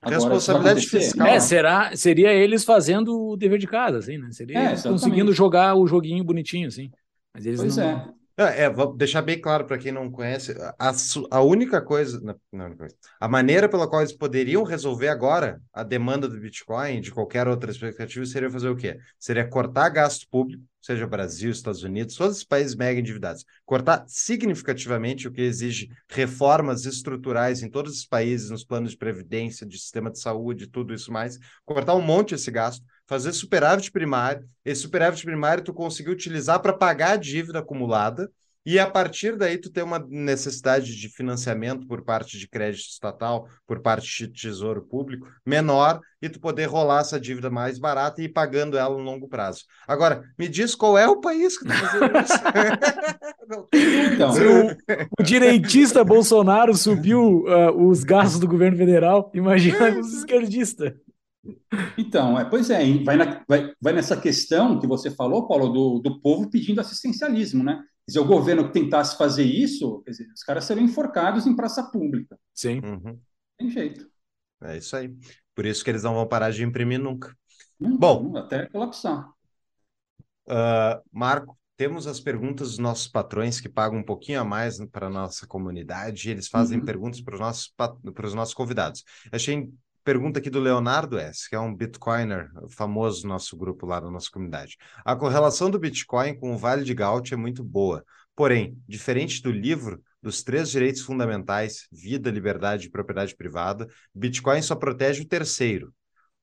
Agora, Responsabilidade fiscal. É, será, seria eles fazendo o dever de casa, assim, né? Seria é, conseguindo jogar o joguinho bonitinho, assim. Mas eles pois não... é. É, é, vou deixar bem claro para quem não conhece, a, a única coisa, não, a maneira pela qual eles poderiam resolver agora a demanda do Bitcoin, de qualquer outra expectativa, seria fazer o quê? Seria cortar gasto público, seja Brasil, Estados Unidos, todos os países mega endividados, cortar significativamente, o que exige reformas estruturais em todos os países, nos planos de previdência, de sistema de saúde, tudo isso mais, cortar um monte esse gasto, fazer superávit primário. Esse superávit primário tu conseguir utilizar para pagar a dívida acumulada e a partir daí tu ter uma necessidade de financiamento por parte de crédito estatal, por parte de tesouro público menor e tu poder rolar essa dívida mais barata e ir pagando ela no longo prazo. Agora, me diz qual é o país que está fazendo isso? então, o, o, direitista Bolsonaro subiu uh, os gastos do governo federal, imagina os esquerdistas. Então, é, pois é, vai, na, vai, vai, nessa questão que você falou, Paulo, do, do povo pedindo assistencialismo, né? Quer dizer, o governo que tentasse fazer isso, quer dizer, os caras seriam enforcados em praça pública. Sim. Uhum. Tem jeito. É isso aí. Por isso que eles não vão parar de imprimir nunca. Hum, Bom. Até colapsar. Uh, Marco, temos as perguntas dos nossos patrões que pagam um pouquinho a mais para a nossa comunidade e eles fazem uhum. perguntas para os nossos, para os nossos convidados. Achei pergunta aqui do Leonardo S., que é um Bitcoiner famoso no nosso grupo lá da nossa comunidade. A correlação do Bitcoin com o Vale de Gaut é muito boa. Porém, diferente do livro dos três direitos fundamentais, vida, liberdade e propriedade privada, Bitcoin só protege o terceiro.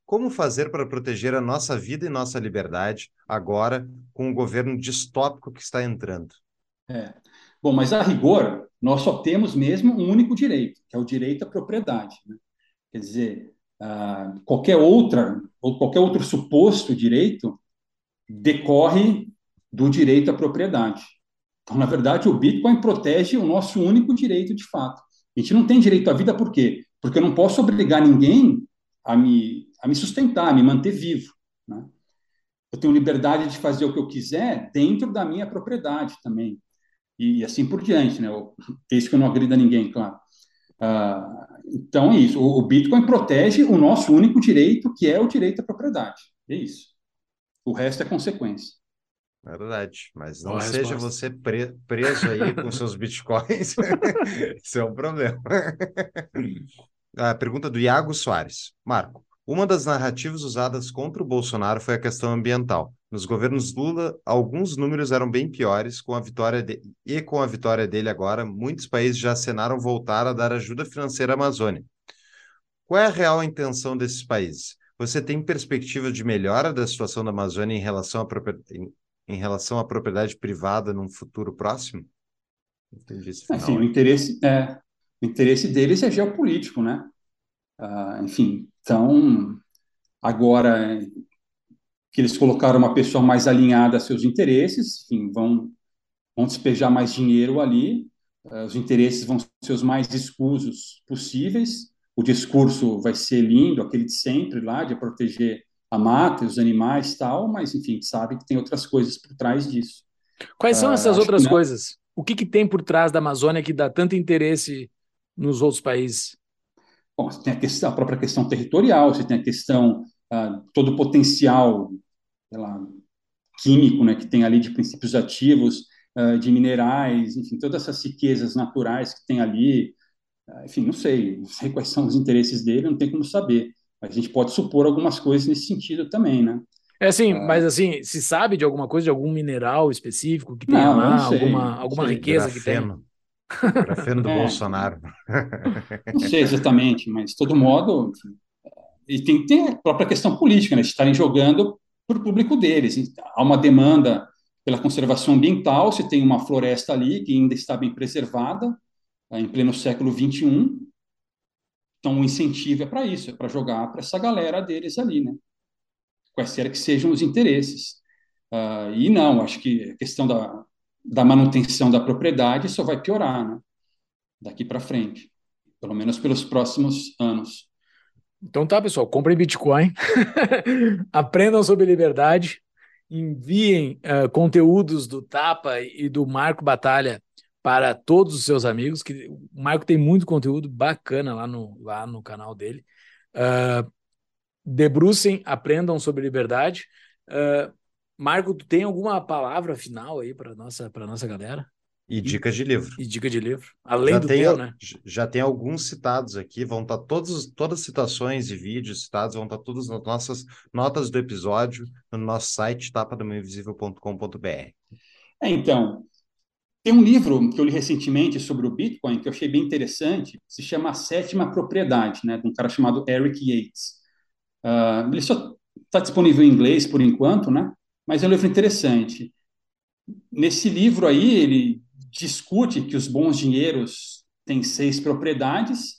Como fazer para proteger a nossa vida e nossa liberdade agora com o governo distópico que está entrando? É. Bom, mas a rigor, nós só temos mesmo um único direito, que é o direito à propriedade. Né? Quer dizer, ah, qualquer outra ou qualquer outro suposto direito decorre do direito à propriedade. Então, na verdade, o Bitcoin protege o nosso único direito de fato. A gente não tem direito à vida por quê? Porque eu não posso obrigar ninguém a me, a me sustentar, a me manter vivo. Né? Eu tenho liberdade de fazer o que eu quiser dentro da minha propriedade também. E, assim por diante, né? Desde que eu não agrida ninguém, claro. Ah, então é isso. O, o, Bitcoin protege o nosso único direito, que é o direito à propriedade. É isso. O resto é consequência. Verdade, mas não Boa seja resposta. você pre preso aí com seus bitcoins. Isso é um problema. A pergunta do Iago Soares. Marco, uma das narrativas usadas contra o Bolsonaro foi a questão ambiental. Nos governos Lula, alguns números eram bem piores, com a vitória de... e com a vitória dele agora, muitos países já acenaram voltar a dar ajuda financeira à Amazônia. Qual é a real intenção desses países? Você tem perspectiva de melhora da situação da Amazônia em relação à, propriedade, em relação à propriedade privada num futuro próximo? Entendi esse final. Enfim, o interesse, é, o interesse deles é geopolítico, né? Uh, enfim, então, agora que eles colocaram uma pessoa mais alinhada a seus interesses, enfim, vão, vão despejar mais dinheiro ali, uh, os interesses vão ser os mais escusos possíveis, o discurso vai ser lindo, aquele de sempre lá, de proteger a mata, os animais tal, mas, enfim, sabe que tem outras coisas por trás disso. Quais são uh, essas outras que, coisas? O que, que tem por trás da Amazônia que dá tanto interesse nos outros países? Bom, você tem a, questão, a própria questão territorial, você tem a questão, uh, todo o potencial lá, químico né, que tem ali de princípios ativos, uh, de minerais, enfim, todas essas riquezas naturais que tem ali. Uh, enfim, não sei, não sei quais são os interesses dele, não tem como saber. Mas a gente pode supor algumas coisas nesse sentido também, né? É assim, uh, mas assim, se sabe de alguma coisa, de algum mineral específico que tem lá, alguma, alguma riqueza grafeno. que tem? Grafeno do é, Bolsonaro. Não sei exatamente, mas de todo modo, enfim, e tem, tem a própria questão política, né? estarem jogando para o público deles. Há uma demanda pela conservação ambiental, se tem uma floresta ali que ainda está bem preservada, eh, em pleno século XXI, então o incentivo é para isso, é para jogar para essa galera deles ali, né? Quaisquer que sejam os interesses. Uh, e não, acho que a questão da, da manutenção da propriedade só vai piorar, né? Daqui para frente, pelo menos pelos próximos anos. Então tá, pessoal, comprem Bitcoin, aprendam sobre liberdade, enviem uh, conteúdos do Tapa e do Marco Batalha para todos os seus amigos, que o Marco tem muito conteúdo bacana lá no, lá no canal dele. Uh, debrucem, aprendam sobre liberdade. Uh, Marco, tu tem alguma palavra final aí para nossa para nossa galera? E dicas de livro. E dica de livro. Além já do tem, teu, né? Já tem alguns citados aqui, vão estar tá todos, todas as citações e vídeos citados, vão estar tá todas nas nossas notas do episódio no nosso site tapadomainvisível.com.br. É, então, tem um livro que eu li recentemente sobre o Bitcoin que eu achei bem interessante, se chama A Sétima Propriedade, né, de um cara chamado Eric Yates. Uh, ele só está disponível em inglês por enquanto, né, mas é um livro interessante. Nesse livro aí, ele discute que os bons dinheiros têm seis propriedades,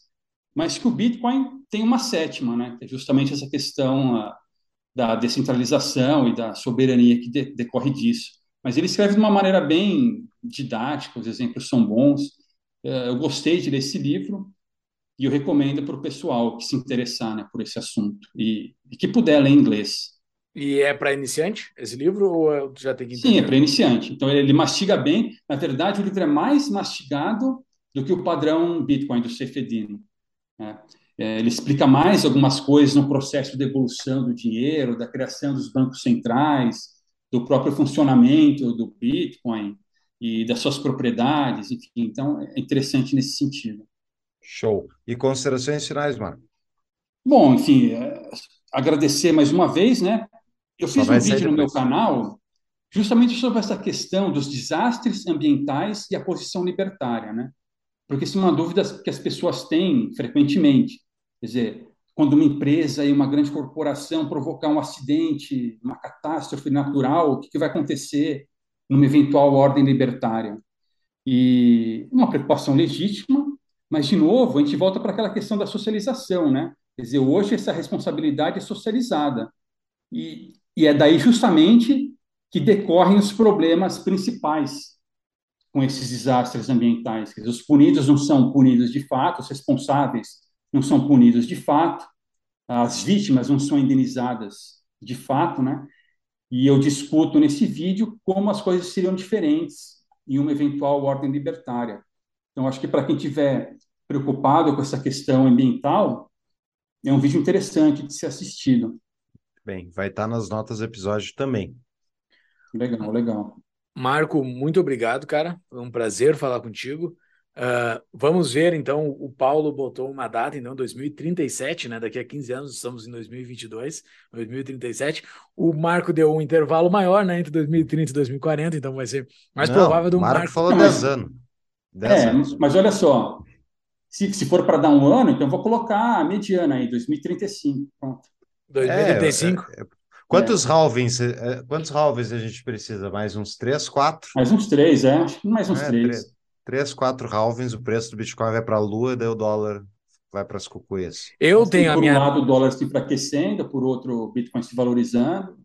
mas que o Bitcoin tem uma sétima, né? É justamente essa questão uh, da descentralização e da soberania que de decorre disso. Mas ele escreve de uma maneira bem didática, os exemplos são bons. Uh, eu gostei de ler esse livro e eu recomendo para o pessoal que se interessar né, por esse assunto e, e que puder ler inglês. E é para iniciante esse livro ou já tem que entender? Sim, é para iniciante. Então ele, ele, mastiga bem. Na verdade, o livro é mais mastigado do que o padrão Bitcoin do Cefedino. Né? É, ele explica mais algumas coisas no processo de evolução do dinheiro, da criação dos bancos centrais, do próprio funcionamento do Bitcoin e das suas propriedades, enfim. Então é interessante nesse sentido. Show. E considerações finais, Marco? Bom, enfim, é, agradecer mais uma vez, né, eu fiz um vídeo no meu canal justamente sobre essa questão dos desastres ambientais e a posição libertária, né? Porque isso é uma dúvida que as pessoas têm frequentemente. Quer dizer, quando uma empresa e uma grande corporação provocar um acidente, uma catástrofe natural, o que, vai acontecer numa eventual ordem libertária? E uma preocupação legítima, mas, de novo, a gente volta para aquela questão da socialização, né? Quer dizer, hoje essa responsabilidade é socializada. E e é daí justamente que decorrem os problemas principais com esses desastres ambientais. Dizer, os punidos não são punidos de fato, os responsáveis não são punidos de fato, as vítimas não são indenizadas de fato, né? E eu discuto nesse vídeo como as coisas seriam diferentes em uma eventual ordem libertária. Então, acho que para quem estiver preocupado com essa questão ambiental, é um vídeo interessante de ser assistido. Bem, vai estar nas notas do episódio também. Legal, legal. Marco, muito obrigado, cara. Foi um prazer falar contigo. Uh, vamos ver, então, o Paulo botou uma data, então, 2037, né? Daqui a 15 anos, estamos em 2022, 2037. O Marco deu um intervalo maior, né? Entre 2030 e 2040, então vai ser mais Não, provável do Marco. Marco falou 10 anos. 10 é, anos. mas olha só, se, se for para dar um ano, então vou colocar a mediana aí, 2035. Pronto. 2035. É, é, é, quantos é. halvings, é, quantos halvings a gente precisa? Mais uns 3, 4? Mais uns 3, é. Acho que mais uns 3. 3, 4 halvings, o preço do Bitcoin vai para a lua, daí o dólar vai para as cucuias. Eu Mas tenho a minha... Por um lado, o dólar se enfraquecendo, por outro, o Bitcoin se valorizando.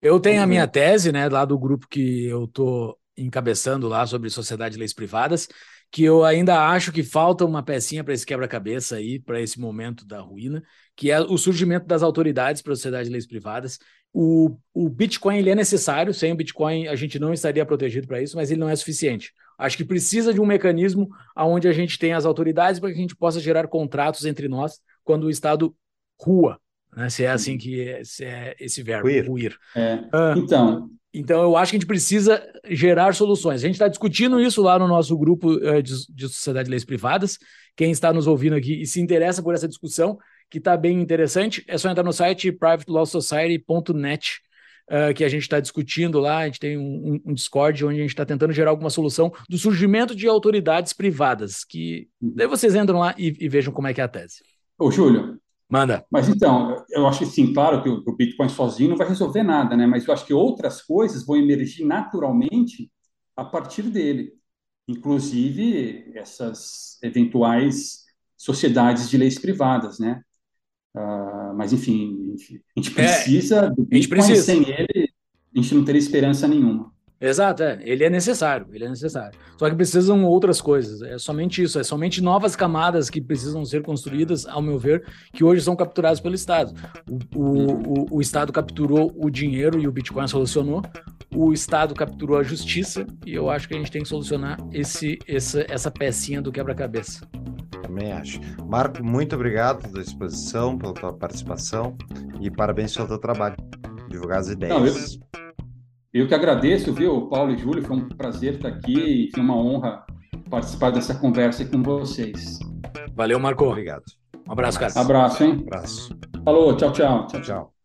Eu tenho a minha tese, né, lá do grupo que eu estou encabeçando lá sobre sociedade e leis privadas, que eu ainda acho que falta uma pecinha para esse quebra-cabeça aí, para esse momento da ruína, que é o surgimento das autoridades para a sociedade de leis privadas. O, o Bitcoin ele é necessário, sem o Bitcoin a gente não estaria protegido para isso, mas ele não é suficiente. Acho que precisa de um mecanismo onde a gente tem as autoridades para que a gente possa gerar contratos entre nós quando o Estado rua, né? se é assim que é, se é esse verbo, ruir. É. Uh, então, Então, eu acho que a gente precisa gerar soluções. A gente está discutindo isso lá no nosso grupo uh, de, de Sociedade de Leis Privadas. Quem está nos ouvindo aqui e se interessa por essa discussão, que está bem interessante, é só entrar no site privatelawsociety.net, uh, que a gente está discutindo lá. A gente tem um, um Discord onde a gente está tentando gerar alguma solução do surgimento de autoridades privadas. Que daí vocês entram lá e, e vejam como é que é a tese. Ô, Júlio, Manda. Mas então, eu acho que sim, claro que o, Bitcoin sozinho não vai resolver nada, né? Mas eu acho que outras coisas vão emergir naturalmente a partir dele, inclusive essas eventuais sociedades de leis privadas, né? Uh, mas enfim, a gente precisa é, do Bitcoin, precisa. sem ele a gente não teria esperança nenhuma. Exato, é. ele é necessário, ele é necessário. Só que precisam outras coisas, é somente isso, é somente novas camadas que precisam ser construídas, ao meu ver, que hoje são capturadas pelo Estado. O, o, o, o Estado capturou o dinheiro e o Bitcoin solucionou, o Estado capturou a justiça e eu acho que a gente tem que solucionar esse, essa, essa pecinha do quebra-cabeça. Também acho. Marco, muito obrigado pela exposição, pela tua participação e parabéns pelo teu trabalho. Divulgar as ideias. Não, eu... Eu que agradeço, viu, Paulo e Júlio, foi um prazer estar aqui e foi uma honra participar dessa conversa com vocês. Valeu, Marco. Obrigado. Um abraço, cara. Abraço, hein? Abraço. Falou, tchau, tchau. Tchau, tchau.